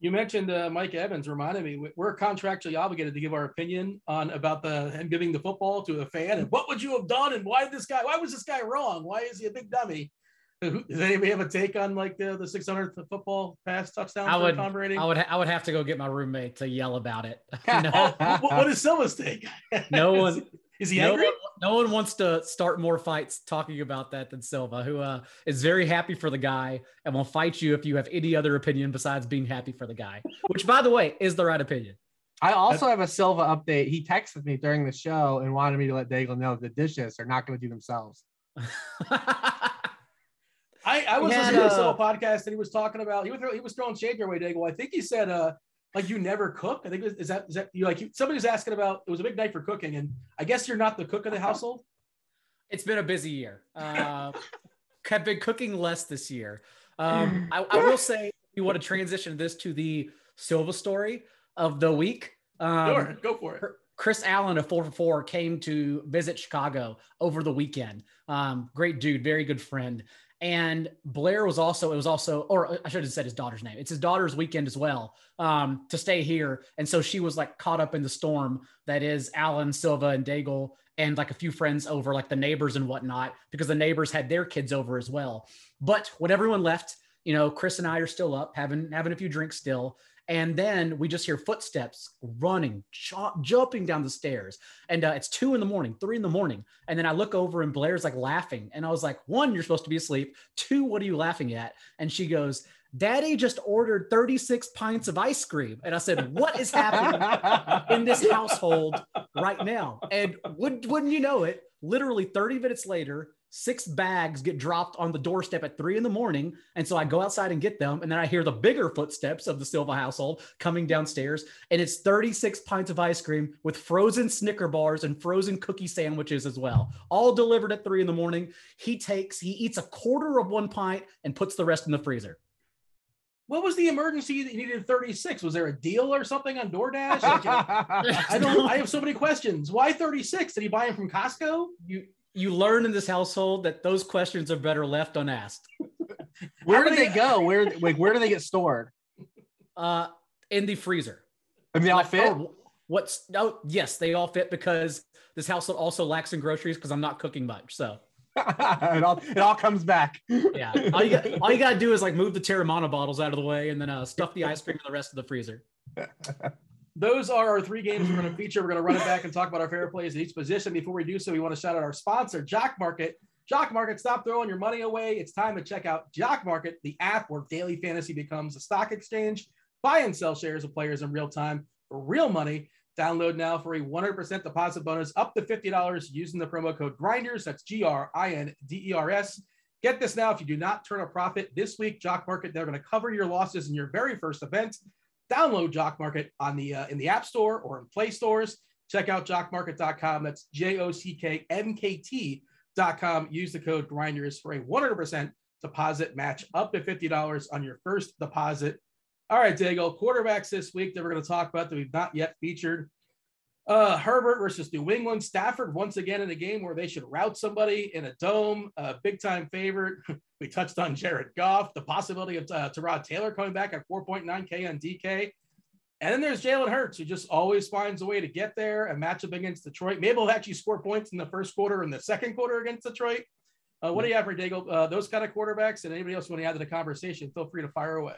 You mentioned uh, Mike Evans. Reminded me, we- we're contractually obligated to give our opinion on about the him giving the football to a fan and what would you have done and why did this guy? Why was this guy wrong? Why is he a big dummy? Does anybody have a take on like the the 600th football pass touchdown I would, Tom Brady? I would, I would have to go get my roommate to yell about it. [laughs] [laughs] Oh, what, what is Silva's take? No [laughs] one- is he no, angry? one, no one wants to start more fights talking about that than Silva, who uh, is very happy for the guy and will fight you if you have any other opinion besides being happy for the guy. Which, by the way, is the right opinion. I also have a Silva update. He texted me during the show and wanted me to let Daigle know the dishes are not going to do themselves. [laughs] I, I was had, listening to a solo podcast and he was talking about he was he was throwing shade your way, Daigle. I think he said uh like you never cook. I think is that is that you like somebody was asking about it was a big night for cooking, and I guess you're not the cook of the household. It's been a busy year. Uh, [laughs] have been cooking less this year. Um, I, I, will say, we want to transition this to the Silva story of the week. Um, sure, go for it. Chris Allen of 4 for 4 came to visit Chicago over the weekend. Um, great dude, very good friend. And Blair was also, it was also, or I should have said his daughter's name. It's his daughter's weekend as well um, to stay here. And so she was like caught up in the storm that is Alan Silva, and Daigle, and like a few friends over, like the neighbors and whatnot, because the neighbors had their kids over as well. But when everyone left, you know, Chris and I are still up having having a few drinks still. And then we just hear footsteps running, jumping down the stairs. And uh, it's two in the morning, three in the morning. And then I look over and Blair's like laughing. And I was like, one, you're supposed to be asleep. Two, what are you laughing at? And she goes, Daddy just ordered 36 pints of ice cream. And I said, What is happening in this household right now? And would, wouldn't you know it? Literally 30 minutes later, six bags get dropped on the doorstep at three in the morning. And so I go outside and get them. And then I hear the bigger footsteps of the Silva household coming downstairs. And it's 36 pints of ice cream with frozen Snicker bars and frozen cookie sandwiches as well, all delivered at three in the morning. He takes, he eats a quarter of one pint and puts the rest in the freezer. What was the emergency that you needed 36? Was there a deal or something on DoorDash? [laughs] I don't. I have so many questions. Why 36? Did he buy them from Costco? You you learn in this household that those questions are better left unasked. [laughs] where do they go? Where like where do they get stored? Uh, in the freezer. And they all fit. Oh, what's oh yes, they all fit because this household also lacks in groceries because I'm not cooking much. So [laughs] it all it all comes back. [laughs] yeah, all you got all you got to do is like move the Teremana bottles out of the way and then uh, stuff the ice cream in the rest of the freezer those are our three games we're going to feature. We're going to run it back and talk about our favorite plays in each position. Before we do so, we want to shout out our sponsor, Jock Market. Jock Market, stop throwing your money away. It's time to check out Jock Market, the app where daily fantasy becomes a stock exchange. Buy and sell shares of players in real time for real money. Download now for a 100% deposit bonus up to $50 using the promo code GRINDERS. That's G R I N D E R S. Get this now. If you do not turn a profit this week, Jock Market, they're going to cover your losses in your very first event. Download Jock Market on the uh, in the App Store or in Play Stores. Check out jockmarket.com. That's J O C K M K T.com. Use the code Grinders for a 100% deposit match up to $50 on your first deposit. All right, Daigle, quarterbacks this week that we're going to talk about that we've not yet featured. Uh, Herbert versus New England. Stafford once again in a game where they should route somebody in a dome. A big time favorite. [laughs] we touched on Jared Goff, the possibility of uh, Tyrod Taylor coming back at 4.9K on DK. And then there's Jalen Hurts, who just always finds a way to get there and match up against Detroit. Maybe he'll actually score points in the first quarter and the second quarter against Detroit. Uh, what do you have for Daigle? Uh, those kind of quarterbacks and anybody else want to add to the conversation, feel free to fire away.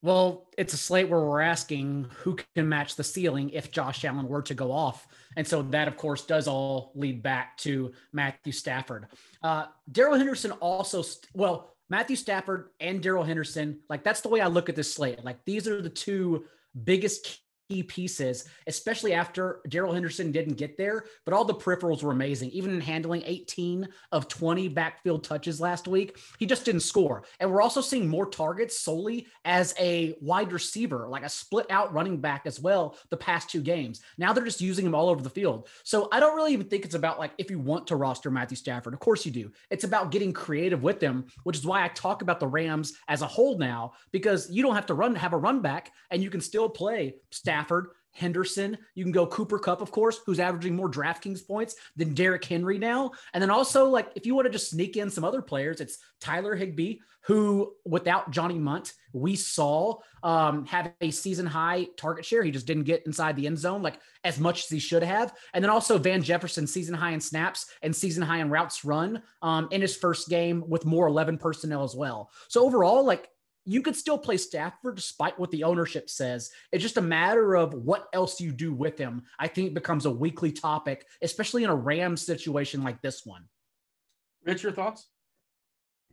Well, it's a slate where we're asking who can match the ceiling if Josh Allen were to go off. And so that, of course, does all lead back to Matthew Stafford. Uh, Darrell Henderson also, st- well, Matthew Stafford and Darrell Henderson, like that's the way I look at this slate. Like these are the two biggest key pieces, especially after Darrell Henderson didn't get there. But all the peripherals were amazing, even in handling 18 of 20 backfield touches last week. He just didn't score. And we're also seeing more targets solely as a wide receiver, like a split out running back as well, the past two games. Now they're just using him all over the field. So I don't really even think it's about like if you want to roster Matthew Stafford, of course you do. It's about getting creative with them, which is why I talk about the Rams as a whole now, because you don't have to run, have a run back, and you can still play Stafford Stafford, Henderson. You can go Cooper Kupp, of course, who's averaging more DraftKings points than Derrick Henry now. And then also, like, if you want to just sneak in some other players, it's Tyler Higbee, who without Johnny Mundt, we saw um, have a season high target share. He just didn't get inside the end zone like as much as he should have. And then also Van Jefferson, season high in snaps and season high in routes run um, in his first game with more 11 personnel as well. So overall, like you could still play Stafford despite what the ownership says. It's just a matter of what else you do with him. I think it becomes a weekly topic, especially in a Rams situation like this one. Rich, your thoughts?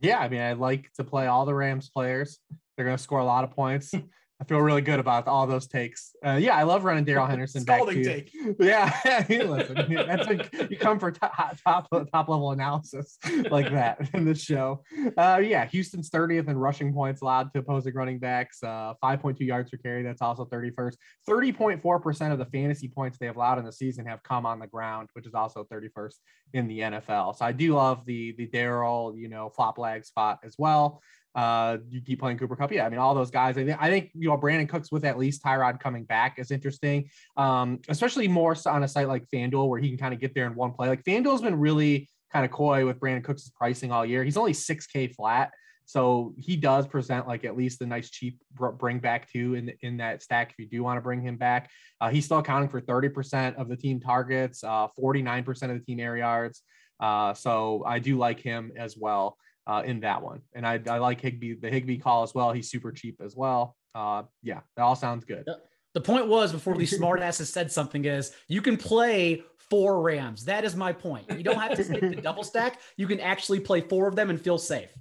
Yeah, I mean, I like to play all the Rams players. They're going to score a lot of points. [laughs] I feel really good about all those takes. Uh, yeah, I love running Darrell [laughs] Henderson back too. Take. [laughs] Yeah, [laughs] listen, that's like you come for top, top top level analysis like that in this show. Uh, yeah, Houston's 30th in rushing points allowed to opposing running backs. Uh, 5.2 yards per carry. That's also 31st. 30.4 percent of the fantasy points they have allowed in the season have come on the ground, which is also 31st in the NFL. So I do love the the Darrell, you know, flop lag spot as well. Uh, you keep playing Cooper Kupp. Yeah, I mean, all those guys. I think, I think you know Brandin Cooks with at least Tyrod coming back is interesting, um, especially more on a site like FanDuel where he can kind of get there in one play. Like FanDuel's been really kind of coy with Brandin Cooks' pricing all year. He's only 6K flat. So he does present like at least a nice cheap bring back too in in that stack if you do want to bring him back. Uh, he's still accounting for 30% of the team targets, uh, 49% of the team air yards. Uh, so I do like him as well uh, in that one. And I, I like Higbee, the Higbee call as well. He's super cheap as well. Uh, yeah, that all sounds good. The point was before these smartasses said something is you can play four Rams. That is my point. You don't have to stick to double stack. You can actually play four of them and feel safe.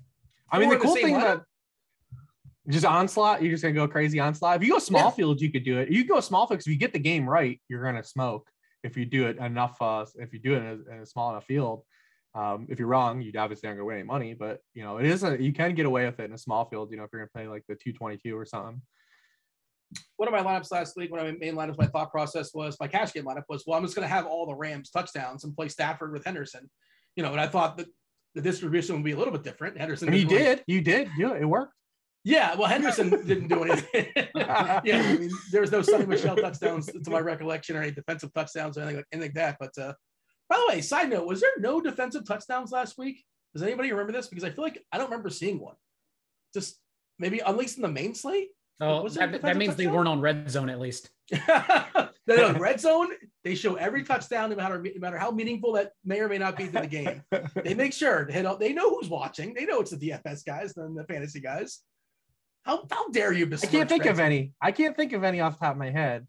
I mean, the cool the thing that just onslaught, you're just gonna go crazy onslaught. If you go small yeah. field, you could do it. You go small field if you get the game right, you're gonna smoke. If you do it enough, uh, if you do it in a, in a small enough field, um, if you're wrong, you obviously aren't gonna win any money, but you know, it is a you can get away with it in a small field, you know, if you're gonna play like the 222 or something. One of my lineups last week, one of my main lineups, my thought process was my cash game lineup was, well, I'm just gonna have all the Rams touchdowns and play Stafford with Henderson. You know, and I thought that the distribution would be a little bit different. Henderson. you did, you did, yeah, it worked. Yeah, well, Henderson [laughs] didn't do anything. [laughs] yeah, I mean, there was no Sony Michel touchdowns to my recollection, or any defensive touchdowns or anything like, anything like that. But uh, by the way, side note, was there no defensive touchdowns last week? Does anybody remember this? Because I feel like I don't remember seeing one. Just maybe at least in the main slate. Oh, that, that, means touchdown? they weren't on red zone at least. [laughs] no, no, red zone. They show every touchdown, no matter no matter how meaningful that may or may not be to the game. they make sure they know they know who's watching. They know it's the DFS guys and the fantasy guys. How how dare you? I can't think of any. I can't think of any off the top of my head.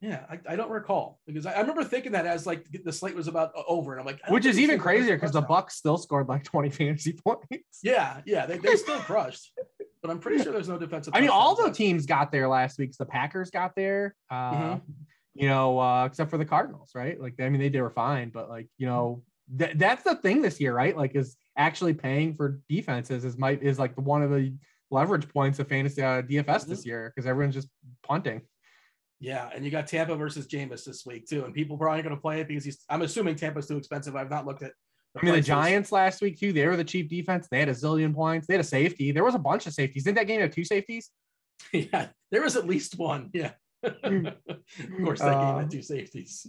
Yeah, I, I don't recall because I, I, remember thinking that as like the slate was about uh, over, and I'm like, which is even crazier because the Bucs still scored like 20 fantasy [laughs] points. Yeah, yeah, they, they still crushed, but I'm pretty sure there's no defensive. I mean, all the teams got there last week. The Packers got there, uh, mm-hmm. you know, uh, except for the Cardinals, right? Like, I mean, they, they were fine, but like, you know, th- that's the thing this year, right? Like, is actually paying for defenses is might is like one of the leverage points of fantasy uh, DFS mm-hmm. this year because everyone's just punting. Yeah, and you got Tampa versus Jameis this week too, and people probably going to play it because he's. I'm assuming Tampa's too expensive. I've not looked at. I mean, the Giants last week too. They were the cheap defense. They had a zillion points. They had a safety. There was a bunch of safeties. Didn't that game have two safeties? [laughs] Yeah, there was at least one. Yeah, [laughs] of course that uh, game had uh, two safeties.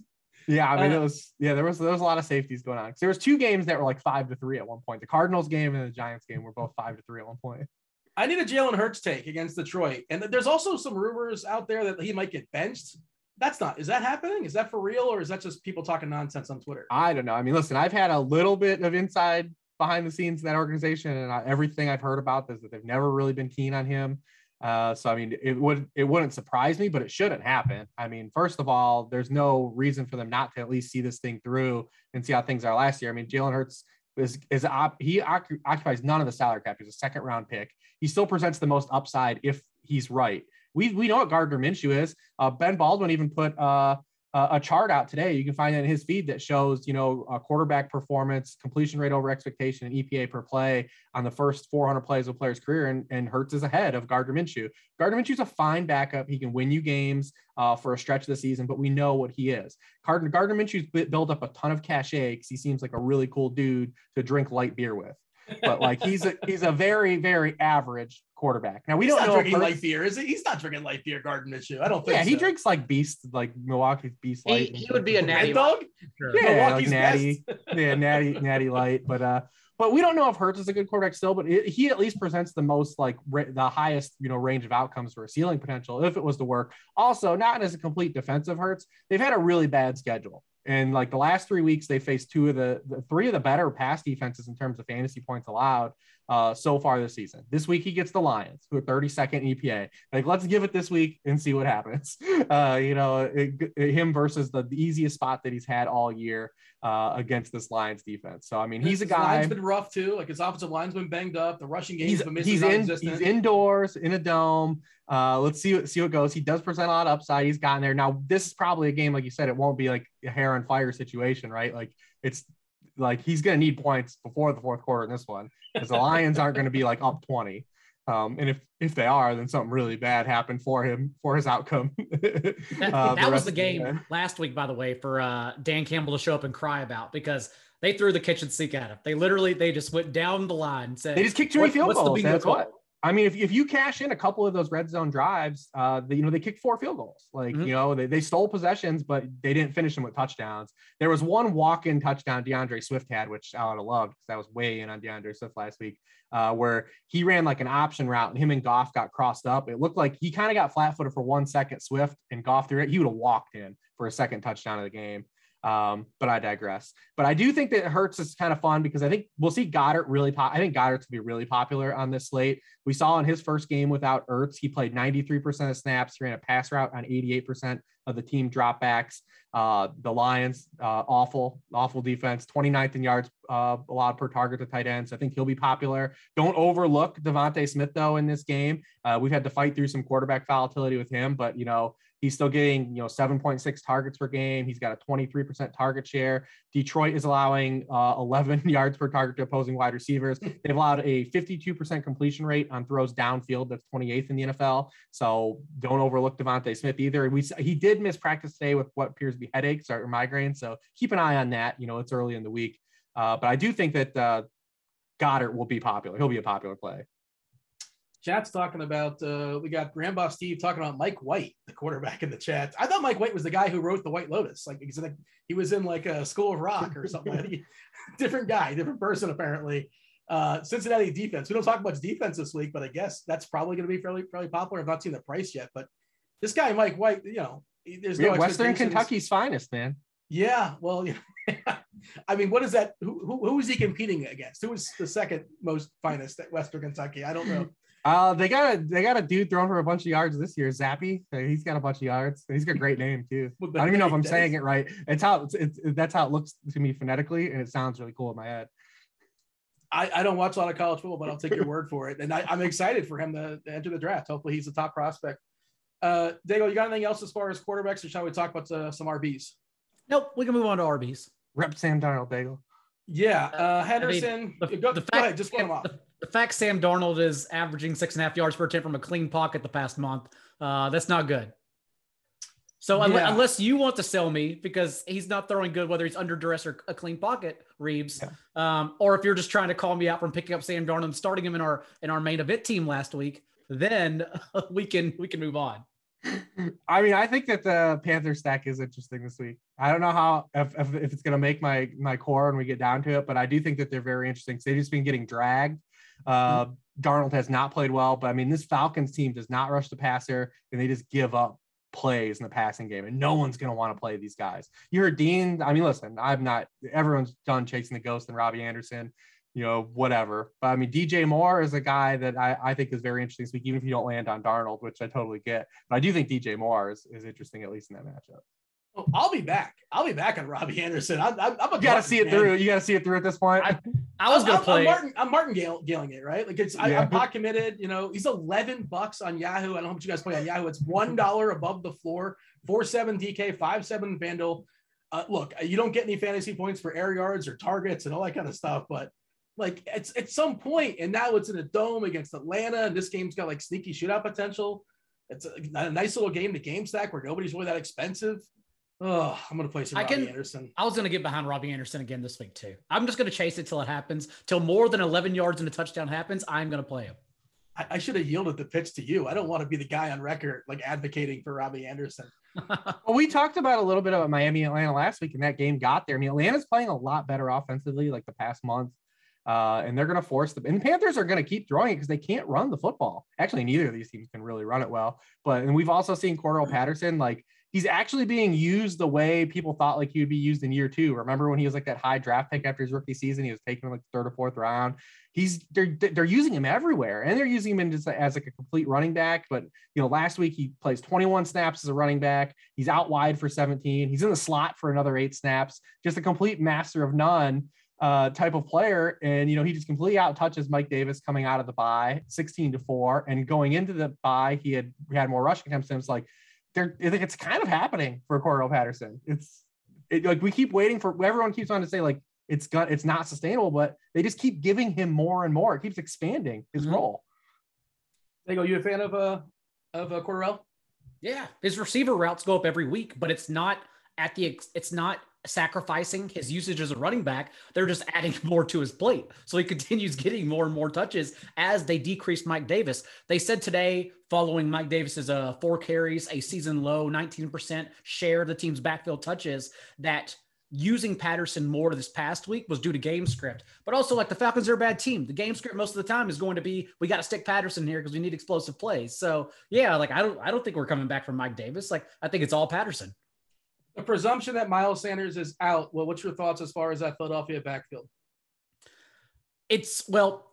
Yeah, I mean uh, it was. Yeah, there was there was a lot of safeties going on. There was two games that were like five to three at one point. The Cardinals game and the Giants game were both five to three at one point. I need a Jalen Hurts take against Detroit, and there's also some rumors out there that he might get benched. That's not is that happening? Is that for real or is that just people talking nonsense on twitter? I don't know. I mean listen i've had a little bit of inside behind the scenes in that organization and I, everything i've heard about is that they've never really been keen on him. Uh, so i mean it would it wouldn't surprise me but it shouldn't happen. I mean first of all there's no reason for them not to at least see this thing through and see how things are last year. I mean jalen hurts is is op, he occupies none of the salary cap. He's a second round pick. He still presents the most upside if he's right. We we know what Gardner Minshew is. Uh, ben Baldwin even put uh, a chart out today. You can find it in his feed that shows, you know, quarterback performance, completion rate over expectation, and EPA per play on the first 400 plays of a player's career. And, and Hurts is ahead of Gardner Minshew. Gardner Minshew's a fine backup. He can win you games uh, for a stretch of the season, but we know what he is. Gardner, Gardner Minshew's built up a ton of cachet because he seems like a really cool dude to drink light beer with but like he's a he's a very very average quarterback. Now we he's don't know drinking light beer, is it? He's not drinking light beer. Gardner Minshew, I don't think. Yeah, so. he drinks like Beast, like Milwaukee's Beast Light. He, he would be a natty dog. Sure. Yeah, like natty. [laughs] yeah, natty, natty light. But uh, but we don't know if Hurts is a good quarterback still. But it, he at least presents the most like ra- the highest you know range of outcomes for a ceiling potential if it was to work. Also, not as a complete defensive Hurts, they've had a really bad schedule. And like the last three weeks, they faced two of the, the, three of the better pass defenses in terms of fantasy points allowed. Uh, so far this season. This week he gets the Lions, who are 32nd EPA. Like, let's give it this week and see what happens. [laughs] Uh, you know, it, it, him versus the, the, easiest spot that he's had all year uh, against this Lions defense. So I mean, he's a guy. Line's been rough too. Like his offensive line's been banged up. The rushing game he's, he's in he's indoors in a dome. Uh, let's see what see what goes. He does present a lot of upside. He's gotten there. Now this is probably a game, like you said, it won't be like a hair and fire situation, right? Like it's like he's going to need points before the fourth quarter in this one because the Lions aren't going to be like up 20. Um, and if if they are, then something really bad happened for him for his outcome. [laughs] that, uh, that was the game the last week, by the way, for uh, Dan Campbell to show up and cry about because they threw the kitchen sink at him. They literally they just went down the line. And said, they just kicked many field goals. That's what. I mean, if, if you cash in a couple of those red zone drives, uh, the, you know, they kicked four field goals. Like, mm-hmm. you know, they, they stole possessions, but they didn't finish them with touchdowns. There was one walk in touchdown DeAndre Swift had, which I would have loved because I was way in on DeAndre Swift last week, uh, where he ran like an option route and him and Goff got crossed up. It looked like he kind of got flat footed for one second, Swift and Goff through it. He would have walked in for a second touchdown of the game. Um, but I digress. But I do think that Hurts is kind of fun because I think we'll see Goedert really pop. I think Goedert's to be really popular on this slate. We saw in his first game without Ertz, he played 93% of snaps, ran a pass route on 88% of the team dropbacks. Uh, the Lions, uh, awful, awful defense, 29th in yards uh, allowed per target to tight ends. I think he'll be popular. Don't overlook DeVonta Smith though in this game. Uh, we've had to fight through some quarterback volatility with him, but you know He's still getting, you know, 7.6 targets per game. He's got a 23% target share. Detroit is allowing uh, 11 [laughs] yards per target to opposing wide receivers. They've allowed a 52% completion rate on throws downfield. That's 28th in the NFL. So don't overlook DeVonta Smith either. We he did miss practice today with what appears to be headaches or migraines. So keep an eye on that. You know, it's early in the week, uh, but I do think that uh, Goedert will be popular. He'll be a popular play. Chat's talking about uh, we got Grandpa Steve talking about Mike White, the quarterback in the chat. I thought Mike White was the guy who wrote the White Lotus. Like he's like he was in like a School of Rock or something. [laughs] [laughs] different guy, different person apparently. Uh, Cincinnati defense. We don't talk much defense this week, but I guess that's probably going to be fairly fairly popular. I've not seen the price yet, but this guy Mike White, you know, there's no Western Kentucky's finest, man. Yeah, well, [laughs] know, I mean, what is that? Who, who, who is he competing against? Who is the second most finest at Western Kentucky? I don't know. Uh, they got a they got a dude thrown for a bunch of yards this year. Zappe. he's got a bunch of yards. He's got a great name too. I don't even know if I'm [laughs] saying it right. It's how it's, it's, that's how it looks to me phonetically, and it sounds really cool in my head. I, I don't watch a lot of college football, but I'll take your word for it. And I, am excited for him to, to, enter the draft. Hopefully, he's a top prospect. Uh, Dago, you got anything else as far as quarterbacks, or shall we talk about uh, some RBs? Nope, we can move on to RBs. Rep Sam Darnold, Dago. Yeah, uh, Henderson. I mean, the, go, the fact, go ahead, just one off. The, the, fact Sam Darnold is averaging six and a half yards per attempt from a clean pocket the past month, uh, that's not good. So yeah. unless you want to sell me because he's not throwing good, whether he's under duress or a clean pocket, Reeves, yeah. um, or if you're just trying to call me out from picking up Sam Darnold and starting him in our in our main event team last week, then [laughs] we can we can move on. I mean, I think that the Panther stack is interesting this week. I don't know how if, if, if it's going to make my my core when we get down to it, but I do think that they're very interesting. So they've just been getting dragged. Uh, mm-hmm. Darnold has not played well, but I mean, this Falcons team does not rush the passer, and they just give up plays in the passing game, and no one's going to want to play these guys. You heard Dean. I mean, listen, I'm not. Everyone's done chasing the ghost and Robby Anderson you know, whatever. But I mean, DJ Moore is a guy that I, I think is very interesting this week, even if you don't land on Darnold, which I totally get. But I do think DJ Moore is, is interesting, at least in that matchup. Oh, I'll be back. I'll be back on Robby Anderson. I, I, I'm a you got to see it man. through. You got to see it through at this point. I, I was going to play. I'm Martin, I'm Martin Gailing it, right? Like it's, yeah. I, am not committed. You know, he's 11 bucks on Yahoo. I don't know how much you guys play on Yahoo. It's $1 above the floor, 4 7 DK, 5 7 FanDuel. Uh, look, you don't get any fantasy points for air yards or targets and all that kind of stuff, but like it's at some point, and now it's in a dome against Atlanta, and this game's got like sneaky shootout potential. It's a, a nice little game to game stack where nobody's really that expensive. Oh, I'm gonna play some I Robbie can, Anderson. I was gonna get behind Robby Anderson again this week too. I'm just gonna chase it till it happens, till more than 11 yards and a touchdown happens. I'm gonna play him. I, I should have yielded the pitch to you. I don't want to be the guy on record like advocating for Robby Anderson. [laughs] well, we talked about a little bit about Miami Atlanta last week, and that game got there. I mean, Atlanta's playing a lot better offensively, like the past month. Uh, and they're going to force them. And the Panthers are going to keep throwing it because they can't run the football. Actually, neither of these teams can really run it well. But and we've also seen Cordarrelle Patterson like he's actually being used the way people thought like he would be used in year two. Remember when he was like that high draft pick after his rookie season? He was taken like third or fourth round. He's they're they're using him everywhere, and they're using him in just as like a complete running back. But you know, last week he plays 21 snaps as a running back. He's out wide for 17. He's in the slot for another eight snaps. Just a complete master of none uh, type of player. And, you know, he just completely out touches Mike Davis coming out of the bye 16 to four. And going into the bye, he had he had more rushing attempts. And it's like, they're, I think it's kind of happening for Cordarrelle Patterson. It's it, like we keep waiting for everyone keeps on to say, like, it's got it's not sustainable, but they just keep giving him more and more. It keeps expanding his mm-hmm. role. They go. You a fan of uh of uh, Cordarrelle? Yeah, his receiver routes go up every week, but it's not at the it's not sacrificing his usage as a running back. They're just [laughs] adding more to his plate. So he continues [laughs] getting more and more touches as they decrease Mike Davis. They said today, following Mike Davis's uh, four carries, a season low 19% share of the team's backfield touches, that using Patterson more this past week was due to game script. But also, like the Falcons are a bad team. The game script most of the time is going to be we got to stick Patterson here because we need explosive plays. So yeah, like I don't I don't think we're coming back from Mike Davis. Like I think it's all Patterson the presumption that Miles Sanders is out. Well, what's your thoughts as far as that Philadelphia backfield? It's well,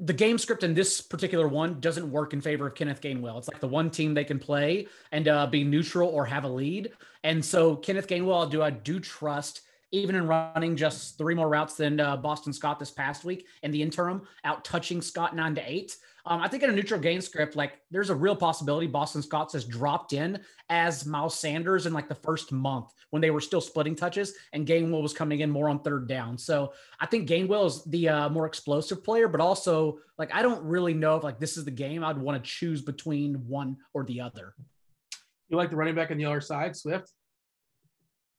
the game script in this particular one doesn't work in favor of Kenneth Gainwell. It's like the one team they can play and uh, be neutral or have a lead. And so Kenneth Gainwell, do I do trust even in running just three more routes than uh, Boston Scott this past week in the interim, out touching Scott nine to eight. Um, I think in a neutral game script, like there's a real possibility Boston Scott has dropped in as Miles Sanders in like the first month when they were still splitting touches and Gainwell was coming in more on third down. So I think Gainwell is the uh, more explosive player, but also like I don't really know if like this is the game I'd want to choose between one or the other. You like the running back on the other side, Swift?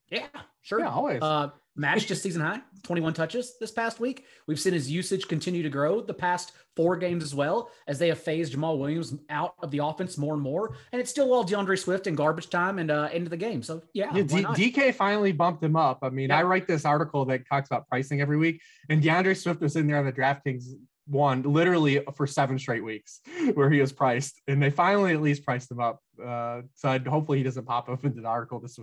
Yeah, sure. Yeah, always. Uh, matched just season high, 21 touches this past week. We've seen his usage continue to grow the past four games as well, as they have phased Jamaal Williams out of the offense more and more. And it's still all DeAndre Swift in garbage time and uh, into the game. So, yeah. yeah D- DK finally bumped him up. I mean, yeah. I write this article that talks about pricing every week, and DeAndre Swift was in there on the DraftKings one literally for seven straight weeks [laughs] where he was priced and they finally at least priced him up uh, so I'd, hopefully he doesn't pop up into the article this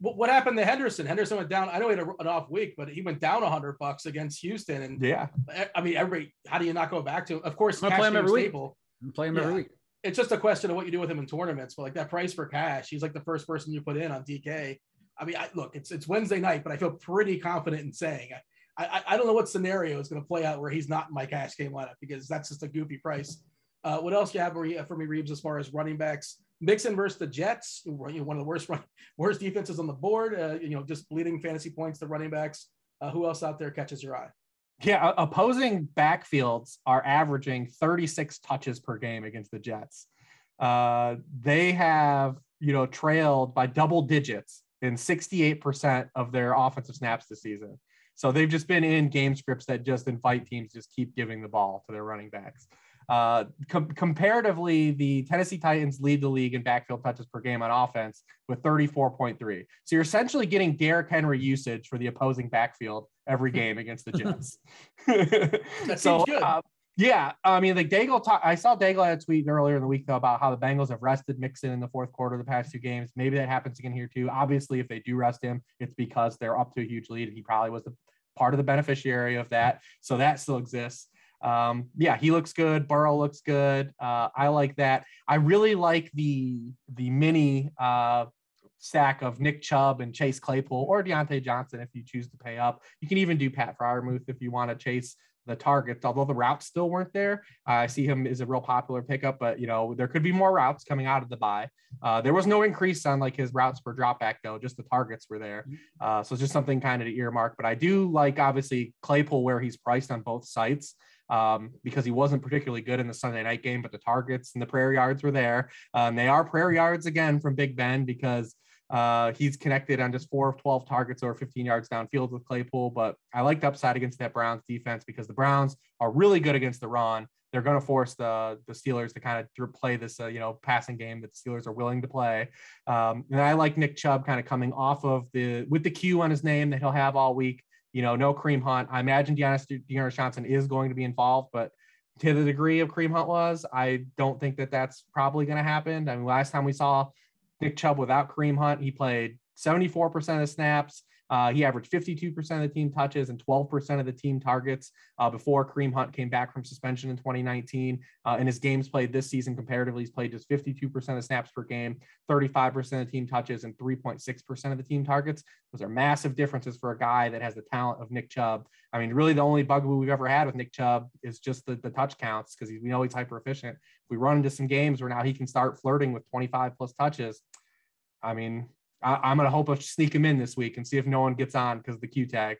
what happened to Henderson? Henderson went down. I know he had an off week, but he went down a hundred bucks against Houston. And yeah, I mean, every how do you not go back to? him? Of course, I play him every stable. week. Play him yeah. every week. It's just a question of what you do with him in tournaments. But like that price for cash, he's like the first person you put in on DK. I mean, I, look, it's it's Wednesday night, but I feel pretty confident in saying I I, I don't know what scenario is going to play out where he's not in my cash game lineup because that's just a goofy price. Uh, what else do you have for me, Reeves, as far as running backs? Mixon versus the Jets, you know, one of the worst [laughs] worst defenses on the board. Uh, you know, just bleeding fantasy points to running backs. Uh, who else out there catches your eye? Yeah, opposing backfields are averaging 36 touches per game against the Jets. Uh, they have, you know, trailed by double digits in 68% of their offensive snaps this season. So they've just been in game scripts that just invite teams just keep giving the ball to their running backs. Uh, com- comparatively, the Tennessee Titans lead the league in backfield touches per game on offense with 34.3. So you're essentially getting Derrick Henry usage for the opposing backfield every [laughs] game against the Jets. [laughs] [laughs] that so, good. Uh, yeah, I mean, like Daigle talk, I saw Daigle had a tweet earlier in the week though about how the Bengals have rested Mixon in the fourth quarter of the past two games. Maybe that happens again here too. Obviously, if they do rest him, it's because they're up to a huge lead. And he probably was the part of the beneficiary of that, so that still exists. Um, yeah, he looks good. Burrow looks good. Uh, I like that. I really like the the mini uh, stack of Nick Chubb and Chase Claypool or Diontae Johnson if you choose to pay up. You can even do Pat Freiermuth if you want to chase the targets. Although the routes still weren't there, uh, I see him as a real popular pickup. But you know there could be more routes coming out of the bye. Uh, there was no increase on like his routes per dropback though. Just the targets were there, mm-hmm. uh, so it's just something kind of to earmark. But I do like obviously Claypool where he's priced on both sites um, because he wasn't particularly good in the Sunday night game, but the targets and the prayer yards were there. Um, they are prayer yards again from Big Ben because uh, he's connected on just four of 12 targets or 15 yards downfield with Claypool. But I like the upside against that Browns defense because the Browns are really good against the run. They're going to force the the Steelers to kind of play this, uh, you know, passing game that the Steelers are willing to play. Um, and I like Nick Chubb kind of coming off of the with the Q on his name that he'll have all week you know, no Kareem Hunt. I imagine D'Ernest Johnson is going to be involved, but to the degree of Kareem Hunt was, I don't think that that's probably going to happen. I mean, last time we saw Nick Chubb without Kareem Hunt, he played 74% of the snaps. Uh, he averaged 52% of the team touches and 12% of the team targets uh, before Kareem Hunt came back from suspension in 2019. Uh, in his games played this season, comparatively, he's played just 52% of snaps per game, 35% of team touches, and 3.6% of the team targets. Those are massive differences for a guy that has the talent of Nick Chubb. I mean, really, the only bugaboo we've ever had with Nick Chubb is just the, the touch counts because we know he's hyper efficient. If we run into some games where now he can start flirting with 25 plus touches, I mean, I, am going to hope to sneak him in this week and see if no one gets on because of the Q tag.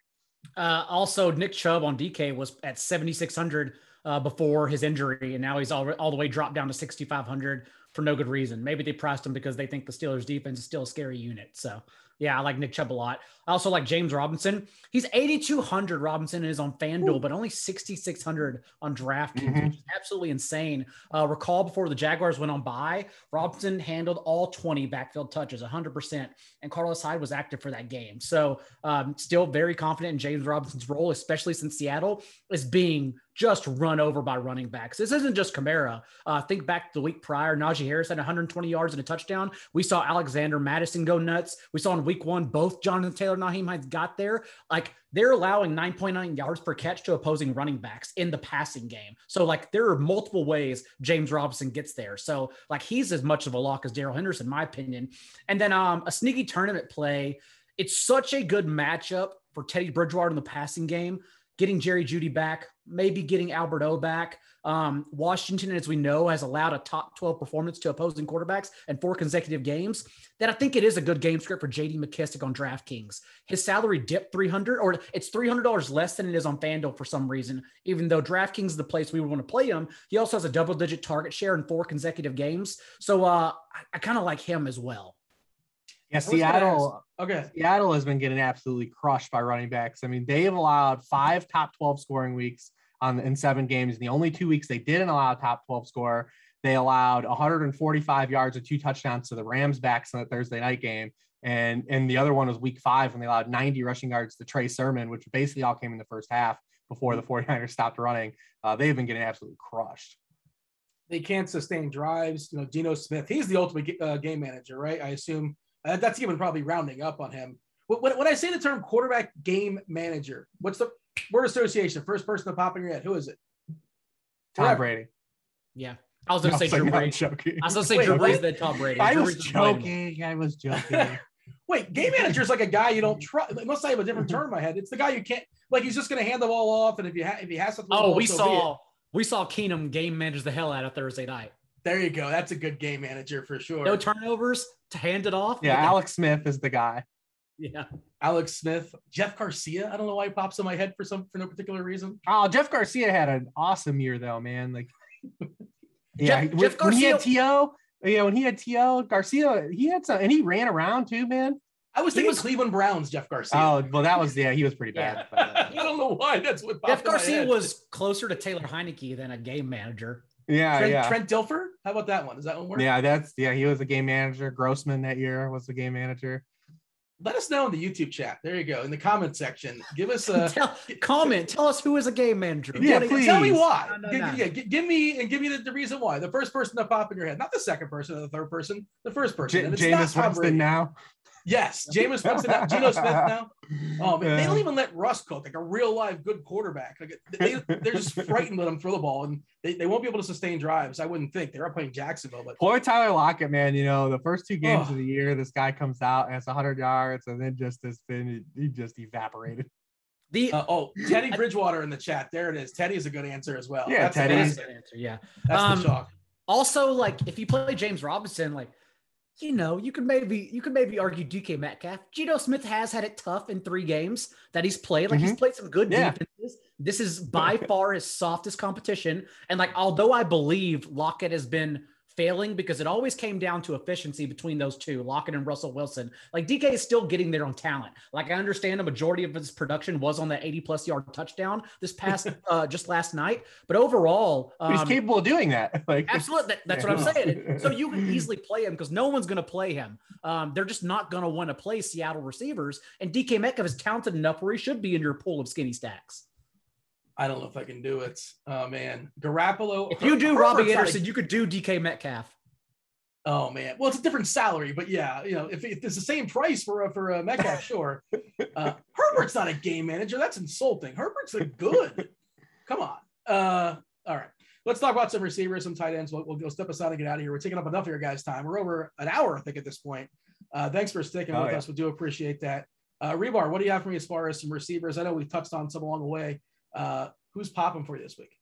Uh, also, Nick Chubb on DK was at 7,600 uh, before his injury, and now he's all, all the way dropped down to 6,500 for no good reason. Maybe they pressed him because they think the Steelers defense is still a scary unit. So yeah, I like Nick Chubb a lot. I also like James Robinson. He's 8,200 Robinson is on FanDuel, Ooh. but only 6,600 on DraftKings, mm-hmm. which is absolutely insane. Uh, recall before the Jaguars went on bye, Robinson handled all 20 backfield touches, 100%, and Carlos Hyde was active for that game. So um, still very confident in James Robinson's role, especially since Seattle is being just run over by running backs. This isn't just Kamara. Uh, think back the week prior, Najee Harris had 120 yards and a touchdown. We saw Alexander Mattison go nuts. We saw in week one, both Jonathan Taylor and Nyheim Hines got there. Like they're allowing 9.9 yards per catch to opposing running backs in the passing game. So like there are multiple ways James Robinson gets there. So like he's as much of a lock as Darrell Henderson, in my opinion. And then um, a sneaky tournament play. It's such a good matchup for Teddy Bridgewater in the passing game getting Jerry Jeudy back, maybe getting Albert O back. Um, Washington, as we know, has allowed a top 12 performance to opposing quarterbacks in four consecutive games. That I think it is a good game script for JD McKissic on DraftKings. His salary dipped 300 or it's $300 less than it is on FanDuel for some reason, even though DraftKings is the place we want to play him. He also has a double digit target share in four consecutive games. So uh, I, I kind of like him as well. Yeah, Seattle. Okay. Seattle has been getting absolutely crushed by running backs. I mean, they have allowed five top 12 scoring weeks on in seven games. And the only two weeks they didn't allow a top 12 score, they allowed 145 yards and two touchdowns to the Rams backs in the Thursday night game. And and the other one was week five when they allowed 90 rushing yards to Trey Sermon, which basically all came in the first half before the 49ers stopped running. Uh, they've been getting absolutely crushed. They can't sustain drives. You know, Geno Smith, he's the ultimate uh, game manager, right? I assume uh, that's even probably rounding up on him. When, when I say the term quarterback game manager, what's the word association? First person to pop in your head. Who is it? Tom Brady. Yeah. I was going to say Drew Brady. I was going to say Drew Brees than Tom Brady. I was joking. I was [laughs] joking. Wait, game manager is like a guy you don't trust. Unless I have a different term in my head. It's the guy you can't like. He's just going to hand the ball off, and if you ha- if he has something, oh, we so saw we saw Keenum game manage the hell out of Thursday night. There you go. That's a good game manager for sure. No turnovers to hand it off. Yeah, Alex Smith is the guy. Yeah. Alex Smith, Jeff Garcia. I don't know why he pops in my head for some for no particular reason. Oh, Jeff Garcia had an awesome year though, man. Like [laughs] yeah, Jeff, when, Jeff Garcia, when he had TO, yeah, when he had TO, Garcia, he had some and he ran around too, man. I was thinking was, Cleveland Browns, Jeff Garcia. Oh, well, that was yeah, he was pretty bad. Yeah. Uh, [laughs] I don't know why. That's what Jeff Garcia was closer to Taylor Heinicke than a game manager. Yeah, Trent, yeah. Trent Dilfer. How about that one? Does that one work? Yeah, that's yeah. He was a game manager. Grossman that year was the game manager. Let us know in the YouTube chat. There you go. In the comment section, give us a [laughs] tell, comment. Tell us who is a game manager. Yeah, please. Tell me why. No, no, give, no. Yeah, give, me and give me the, the, reason why. The first person to pop in your head, not the second person or the third person, the first person. J- Jameis Winston now. Yes, Jameis Winston, Geno Smith now. [laughs] Oh man, yeah. they don't even let Russ cook like a real live good quarterback. Like they, they're just frightened let him throw the ball, and they, they won't be able to sustain drives. I wouldn't think they're playing Jacksonville, but poor Tyler Lockett, man. You know the first two games oh. of the year, this guy comes out and has 100 yards, and then just has been he just evaporated. The uh, oh Teddy Bridgewater in the chat. There it is. Teddy is a good answer as well. Yeah, Teddy's good answer. Yeah, that's um, the shock. Also, like if you play James Robinson, like you know, you could maybe you could maybe argue DK Metcalf. Geno Smith has had it tough in three games that he's played. Like mm-hmm. he's played some good yeah. defenses. This is by [laughs] far his softest competition. And like, although I believe Lockett has been failing because it always came down to efficiency between those two, Lockett and Russell Wilson. Like DK is still getting there on talent. Like I understand a majority of his production was on that 80 plus yard touchdown this past [laughs] uh, just last night, but overall, um, he's capable of doing that. [laughs] Like absolutely, that, that's what I'm saying. So you can [laughs] easily play him because no one's going to play him. Um, they're just not going to want to play Seattle receivers, and DK Metcalf is talented enough where he should be in your pool of skinny stacks. I don't know if I can do it. Oh man, Garoppolo. If you do Robby Anderson, you could do DK Metcalf. Oh man, well it's a different salary, but yeah, you know if, if it's the same price for a, for a Metcalf, sure. [laughs] Uh, Herbert's not a game manager. That's insulting. Herbert's a good. Come on. Uh, all right, let's talk about some receivers, some tight ends. We'll, we'll go step aside and get out of here. We're taking up enough of your guys' time. We're over an hour, I think, at this point. Uh, thanks for sticking oh, with yeah. us. We do appreciate that. Uh, Hribar, what do you have for me as far as some receivers? I know we touched on some along the way. Uh, who's popping for you this week?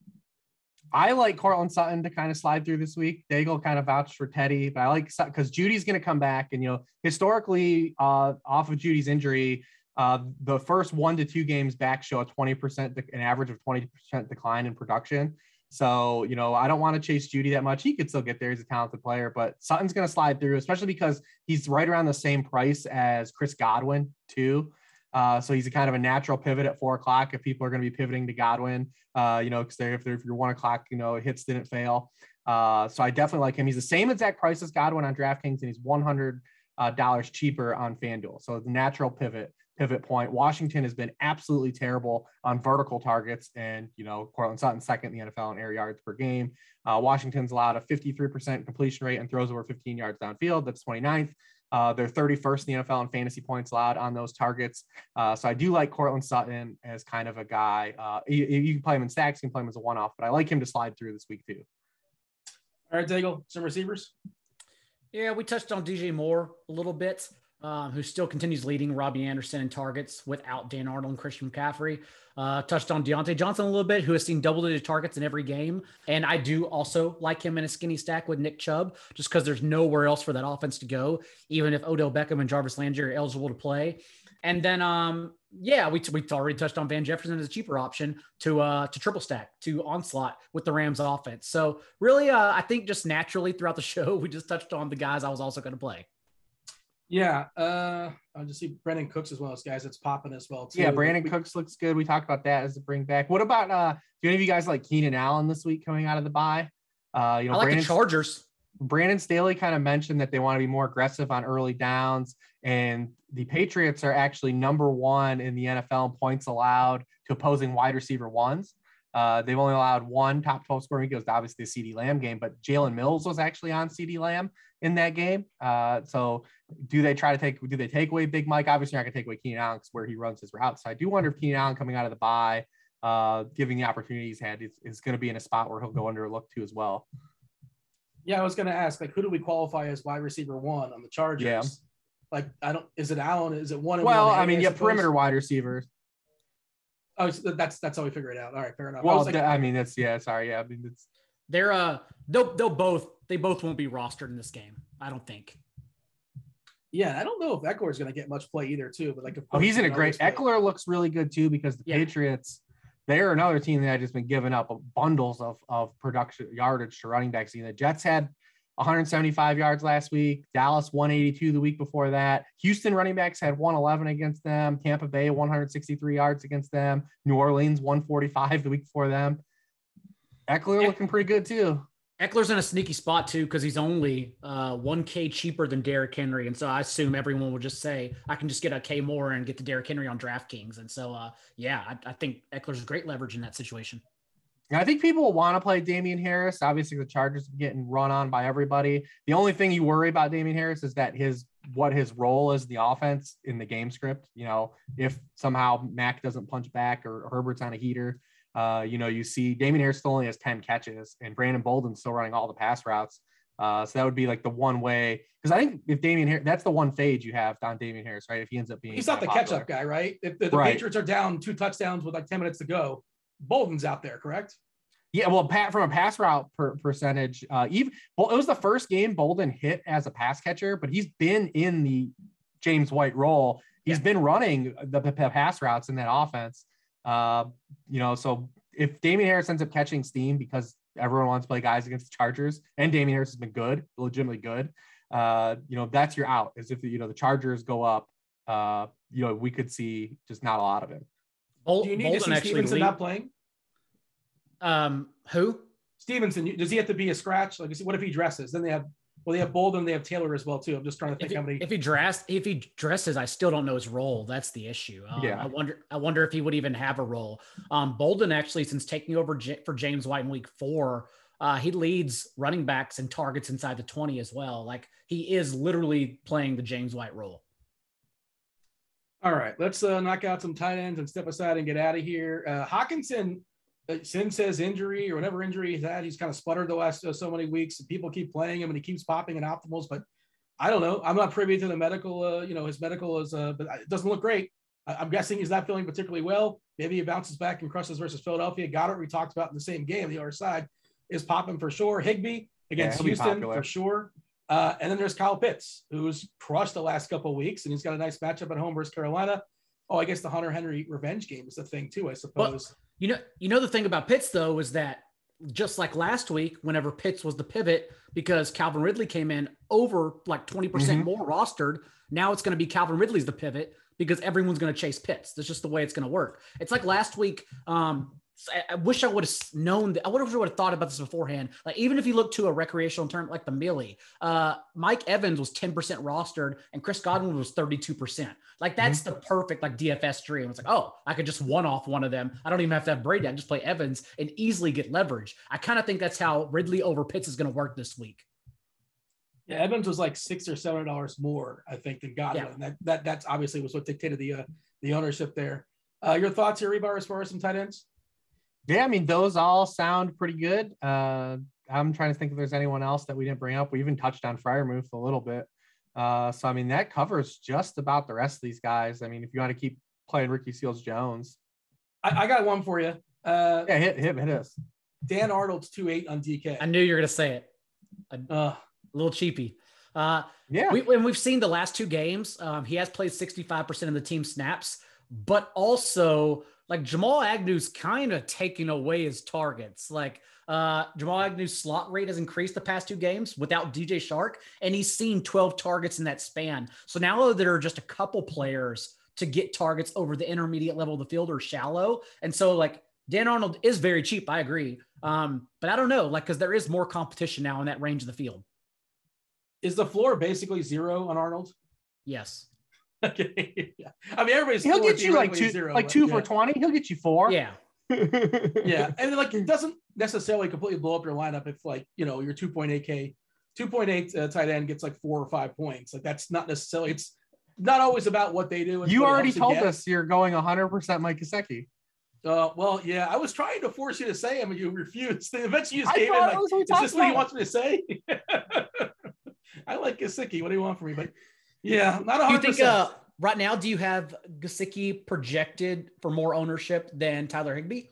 I like Courtland Sutton to kind of slide through this week. Daigle kind of vouched for Teddy, but I like because Jeudy's going to come back, and you know historically, uh, off of Jeudy's injury, uh, the first one to two games back show a twenty percent, an average of twenty percent decline in production. So you know I don't want to chase Jeudy that much. He could still get there; he's a talented player, but Sutton's going to slide through, especially because he's right around the same price as Chris Godwin too. Uh, so he's a kind of a natural pivot at four o'clock if people are going to be pivoting to Godwin, uh, you know, because if they're if you're one o'clock, you know, hits didn't fail. Uh, so I definitely like him. He's the same exact price as Godwin on DraftKings, and he's one hundred uh, dollars cheaper on FanDuel. So the natural pivot pivot point. Washington has been absolutely terrible on vertical targets, and you know, Courtland Sutton second in the NFL in air yards per game. Uh, Washington's allowed a 53% completion rate and throws over 15 yards downfield. That's 29th. Uh, they're 31st in the NFL in fantasy points allowed on those targets. Uh, so I do like Courtland Sutton as kind of a guy. Uh, you, you, can play him in stacks, you can play him as a one off, but I like him to slide through this week too. All right, Daigle, some receivers. Yeah, we touched on DJ Moore a little bit um, who still continues leading Robby Anderson in targets without Dan Arnold and Christian McCaffrey. Uh, touched on Diontae Johnson a little bit, who has seen double digit targets in every game. And I do also like him in a skinny stack with Nick Chubb, just because there's nowhere else for that offense to go, even if Odell Beckham and Jarvis Landry are eligible to play. And then, um, yeah, we, we already touched on Van Jefferson as a cheaper option to uh, to triple stack to onslaught with the Rams offense. So really, uh, I think just naturally throughout the [laughs] show, we just touched on the guys I was also going to play. Yeah, uh, I just see Brandin Cooks as one of those guys that's popping as well too. Yeah, Brandin we, Cooks looks good. We talked about that as a bring back. What about uh? Do any of you guys like Keenan Allen this week coming out of the bye? Uh, you know, I like Brandon, the Chargers. Brandon Staley kind of mentioned that they want to be more aggressive on early downs, and the Patriots are actually number one in the NFL in points allowed to opposing wide receiver ones. Uh, they've only allowed one top 12 scoring. It was obviously the CeeDee Lamb game, but Jalen Mills was actually on CeeDee Lamb in that game. Uh, so do they try to take, do they take away Big Mike? Obviously, not going to take away Keenan Allen because where he runs his routes. So I do wonder if Keenan Allen coming out of the bye, uh, giving the opportunities had, is, is going to be in a spot where he'll go under a look to as well. Yeah, I was going to ask, like, who do we qualify as wide receiver one on the Chargers? Yeah. Like, I don't, is it Allen? Is it one? Well, one I mean, yeah, perimeter wide receivers. Oh, so that's that's how we figure it out. All right, fair enough. Well, I, like, I mean, that's yeah. Sorry, yeah. I mean, it's they're uh they'll they'll both they both won't be rostered in this game. I don't think. Yeah, I don't know if Ekeler is going to get much play either, too. But like, oh, he's in a great. Ekeler looks really good too because the yeah. Patriots, they're another team that had just been giving up bundles of of production yardage to running backs. The Jets had 175 yards last week. Dallas 182 the week before that. Houston running backs had 111 against them. Tampa Bay 163 yards against them. New Orleans 145 the week before them. Ekeler looking pretty good too. Ekeler's in a sneaky spot too because he's only uh, 1K cheaper than Derrick Henry, and so I assume everyone will just say I can just get a K more and get the Derrick Henry on DraftKings, and so uh, yeah, I, I think Ekeler's great leverage in that situation. I think people will want to play Damien Harris. Obviously, the Chargers are getting run on by everybody. The only thing you worry about Damien Harris is that his what his role is the offense in the game script. You know, if somehow Mac doesn't punch back or Herbert's on a heater, uh, you know, you see Damien Harris still only has 10 catches and Brandon Bolden still running all the pass routes. Uh, so that would be like the one way because I think if Damien Harris, that's the one fade you have on Damien Harris, right? If he ends up being he's not the catch up guy, right? If the, the right. Patriots are down two touchdowns with like 10 minutes to go, Bolden's out there, correct? Yeah, well, Pat from a pass route per percentage, uh, even well, it was the first game Bolden hit as a pass catcher, but he's been in the James White role. He's yeah. been running the, the, pass routes in that offense. Uh, you know, so if Damien Harris ends up catching steam because everyone wants to play guys against the Chargers, and Damien Harris has been good, legitimately good. Uh, you know, that's your out. Is if you know the Chargers go up, uh, you know, we could see just not a lot of it. Do you need Bolden to see Stevenson not playing? Um, who? Stevenson. Does he have to be a scratch? Like, what if he dresses? Then they have well, they have Bolden, they have Taylor as well too. I'm just trying to think he, how many. If he dress, if he dresses, I still don't know his role. That's the issue. Um, yeah. I wonder. I wonder if he would even have a role. Um, Bolden actually, since taking over J- for James White in Week Four, uh, he leads running backs and targets inside the 20 as well. Like he is literally playing the James White role. All right, let's uh, knock out some tight ends and step aside and get out of here. Uh, Hockenson, uh, since his injury or whatever injury he's had, he's kind of sputtered the last uh, so many weeks. And People keep playing him and he keeps popping in optimals, but I don't know. I'm not privy to the medical, uh, you know, his medical is, uh, but it doesn't look great. I'm guessing he's not feeling particularly well. Maybe he bounces back and crushes versus Philadelphia. Goedert, we talked about in the same game, the other side is popping for sure. Higbee against yeah, Houston for sure. Uh, and then there's Kyle Pitts, who's crushed the last couple weeks, and he's got a nice matchup at home versus Carolina. Oh, I guess the Hunter Henry revenge game is the thing too, I suppose. Well, you know, you know the thing about Pitts though is that just like last week, whenever Pitts was the pivot, because Calvin Ridley came in over like 20% mm hmm more rostered. Now it's going to be Calvin Ridley's the pivot because everyone's going to chase Pitts. That's just the way it's going to work. It's like last week. Um, I wish I would have known. That, I would have would have thought about this beforehand. Like even if you look to a recreational term like the Millie, uh, Mike Evans was ten percent rostered and Chris Godwin was thirty two percent. Like that's mm-hmm. the perfect like DFS dream. It's like oh, I could just one off one of them. I don't even have to have Brady. I just play Evans and easily get leverage. I kind of think that's how Ridley over Pitts is going to work this week. Yeah, Evans was like six or seven dollars more, I think, than Godwin. Yeah. That that that's obviously was what dictated the uh, the ownership there. Uh, your thoughts here, Hribar, as far as some tight ends? Yeah, I mean those all sound pretty good. Uh, I'm trying to think if there's anyone else that we didn't bring up. We even touched on Freiermuth a little bit. Uh, so I mean that covers just about the rest of these guys. I mean, if you want to keep playing Ricky Seals Jones, I, I, got one for you. Uh, yeah, hit hit hit us. Dan Arnold's two eight on DK. I knew you were gonna say it. A, uh, a little cheapy. Uh, yeah. We, and we've seen the last two games. Um, he has played 65% of the team snaps, but also like Jamal Agnew's kind of taking away his targets. Like uh, Jamal Agnew's slot rate has increased the past two games without DJ Chark, and he's seen 12 targets in that span. So now there are just a couple players to get targets over the intermediate level of the field or shallow. And so like Dan Arnold is very cheap. I agree. Um, but I don't know, like, cause there is more competition now in that range of the field. Is the floor basically zero on Arnold? Yes. [laughs] Okay. yeah. I mean, everybody's he'll get you like two, zero, like two yeah. for twenty. He'll get you four. Yeah. [laughs] yeah, and like it doesn't necessarily completely blow up your lineup if like you know your 2.8k, 2.8 uh, tight end gets like four or five points. Like that's not necessarily. It's not always about what they do. You already told us you're going 100 percent Mike Gesicki. Uh, well, yeah, I was trying to force you to say him, and you refused. [laughs] Eventually, you just gave in. Like, is this what he wants me to say? I like Gesicki. What do you want from me? But yeah, not a hundred percent. You think uh, right now, do you have Gesicki projected for more ownership than Tyler Higbee?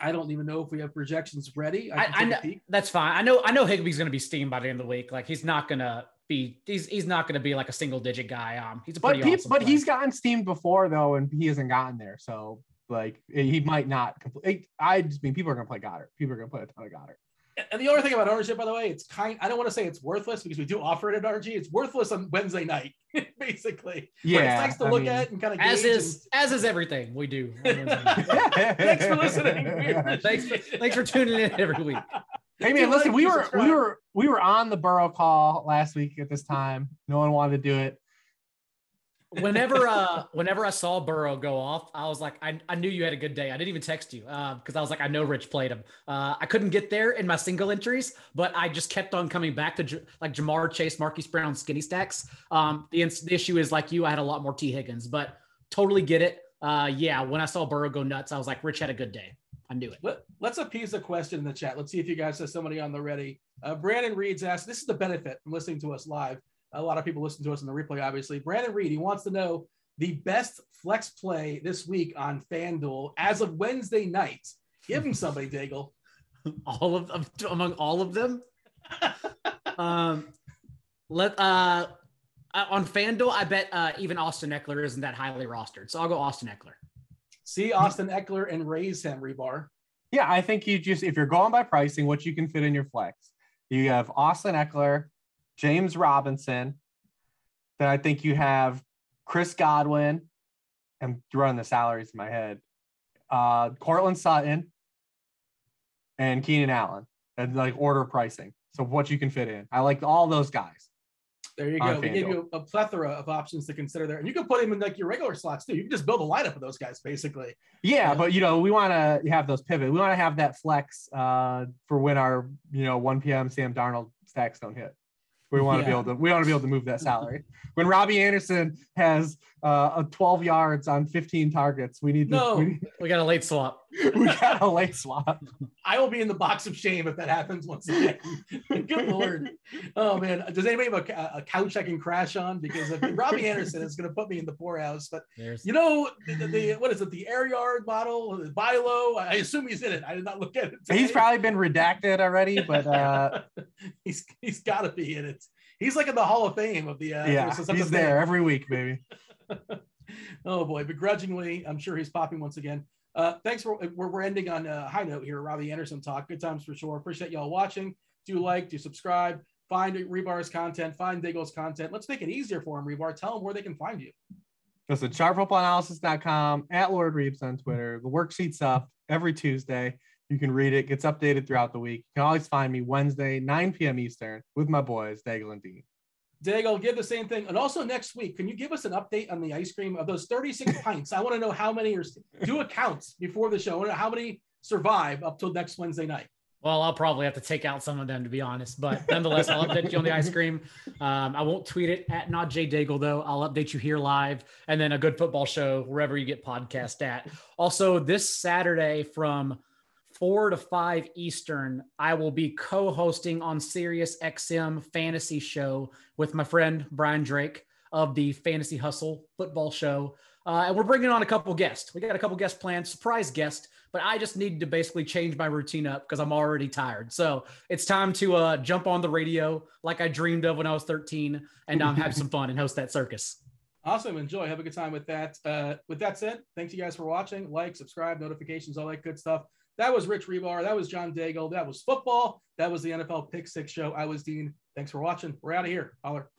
I don't even know if we have projections ready. I, I, I know that's fine. I know I know Higbee's going to be steamed by the end of the week. Like he's not going to be he's he's not going to be like a single digit guy. Um, he's a pretty but he, awesome but player. he's gotten steamed before though, and he hasn't gotten there. So like he might not complete. I just mean people are going to play Goedert. People are going to play a ton of Goedert. And the other thing about ownership, by the way, it's kind. I don't want to say it's worthless because we do offer it at RG. It's worthless on Wednesday night, [laughs] basically. Yeah, it's nice to I look mean, at and kind of as is and... as is everything we do. [laughs] thanks for listening. [laughs] thanks, for, thanks for tuning in every week. Hey man, listen, we were we were we were on the Burrow call last week at this time. No one wanted to do it whenever [laughs] uh whenever I saw Burrow go off, I was like, I, I knew you had a good day. I didn't even text you because uh, I was like, I know Rich played him. Uh, I couldn't get there in my single entries, but I just kept on coming back to J- like Ja'Marr Chase, Marquise Brown, skinny stacks. Um, the, the issue is like you, I had a lot more Tee Higgins, but totally get it. Uh, yeah, when I saw Burrow go nuts, I was like, Rich had a good day. I knew it. Let, us appease a question in the chat. Let's see if you guys have somebody on the ready. Uh, Brandon Reed's asked, this is the benefit from listening to us live. A lot of people listen to us in the replay, obviously. Brandon Reed, he wants to know the best flex play this week on FanDuel as of Wednesday night. Give him somebody, [laughs] Daigle. All of them among all of them. [laughs] um, let uh, uh, on FanDuel, I bet uh, even Austin Ekeler isn't that highly rostered, so I'll go Austin Ekeler. See Austin Ekeler and raise him, Hribar. Yeah, I think you just if you're going by pricing, what you can fit in your flex, you have Austin Ekeler, James Robinson. Then I think you have Chris Godwin. I'm running the salaries in my head. Uh, Courtland Sutton and Keenan Allen, and like order pricing. So what you can fit in. I like all those guys. There you go. We gave you a, plethora of options to consider there, and you can put him in like your regular slots too. You can just build a lineup of those guys, basically. Yeah, uh, but you know, we want to have those pivot. We want to have that flex uh, for when our you know 1 p.m. Sam Darnold stacks don't hit. We want to yeah. be able to we want to be able to move that salary. when Robby Anderson has uh, a 12 yards on 15 targets, we need to, no. we, need, we got a late swap. We got a late swap. I will be in the box of shame if that happens once again. Good lord. Oh man, does anybody have a, a, couch I can crash on? Because if Robby Anderson is going to put me in the poorhouse, but There's... you know the, the, what is it? The air yard model, buy low. I assume he's in it. I did not look at it. Today. He's probably been redacted already, but uh... [laughs] he's he's got to be in it. He's like in the Hall of Fame of the. Uh, yeah, he's there every week, baby. [laughs] oh boy, begrudgingly, I'm sure he's popping once again. Uh, thanks for we're, we're ending on a high note here. Robby Anderson talk. Good times for sure. Appreciate y'all watching. Do like, do subscribe, find Hribar's content, find Daigle's content. Let's make it easier for him, Hribar. Tell them where they can find you. Listen, sharpfootballanalysis.com, at Lord Reebs on Twitter. The worksheet's up every Tuesday. You can read it, gets updated throughout the week. You can always find me Wednesday, 9 p.m. Eastern, with my boys, Daigle and Dean. Daigle, give the same thing. And also next week, can you give us an update on the ice cream of those 36 [laughs] pints? I want to know how many are do accounts before the show. I want to know how many survive up till next Wednesday night. Well, I'll probably have to take out some of them to be honest, but nonetheless, I'll update you on the ice cream. Um, I won't tweet it at not Jay Daigle though. I'll update you here live, and then a good football show wherever you get podcast at. Also, this Saturday from four to five Eastern, I will be co-hosting on Sirius XM Fantasy Show with my friend Brian Drake of the Fantasy Hustle Football Show. Uh, and we're bringing on a couple guests. We got a couple guest plans, surprise guest, but I just need to basically change my routine up because I'm already tired. So it's time to uh, jump on the radio like I dreamed of when I was 13 and um, have some [laughs] fun and host that circus. Awesome. Enjoy. Have a good time with that. Uh, with that said, thanks you guys for watching. Like, subscribe, notifications, all that good stuff. That was Rich Hribar. That was John Daigle. That was football. That was the NFL Pick Six Show. I was Dean. Thanks for watching. We're out of here. Holler.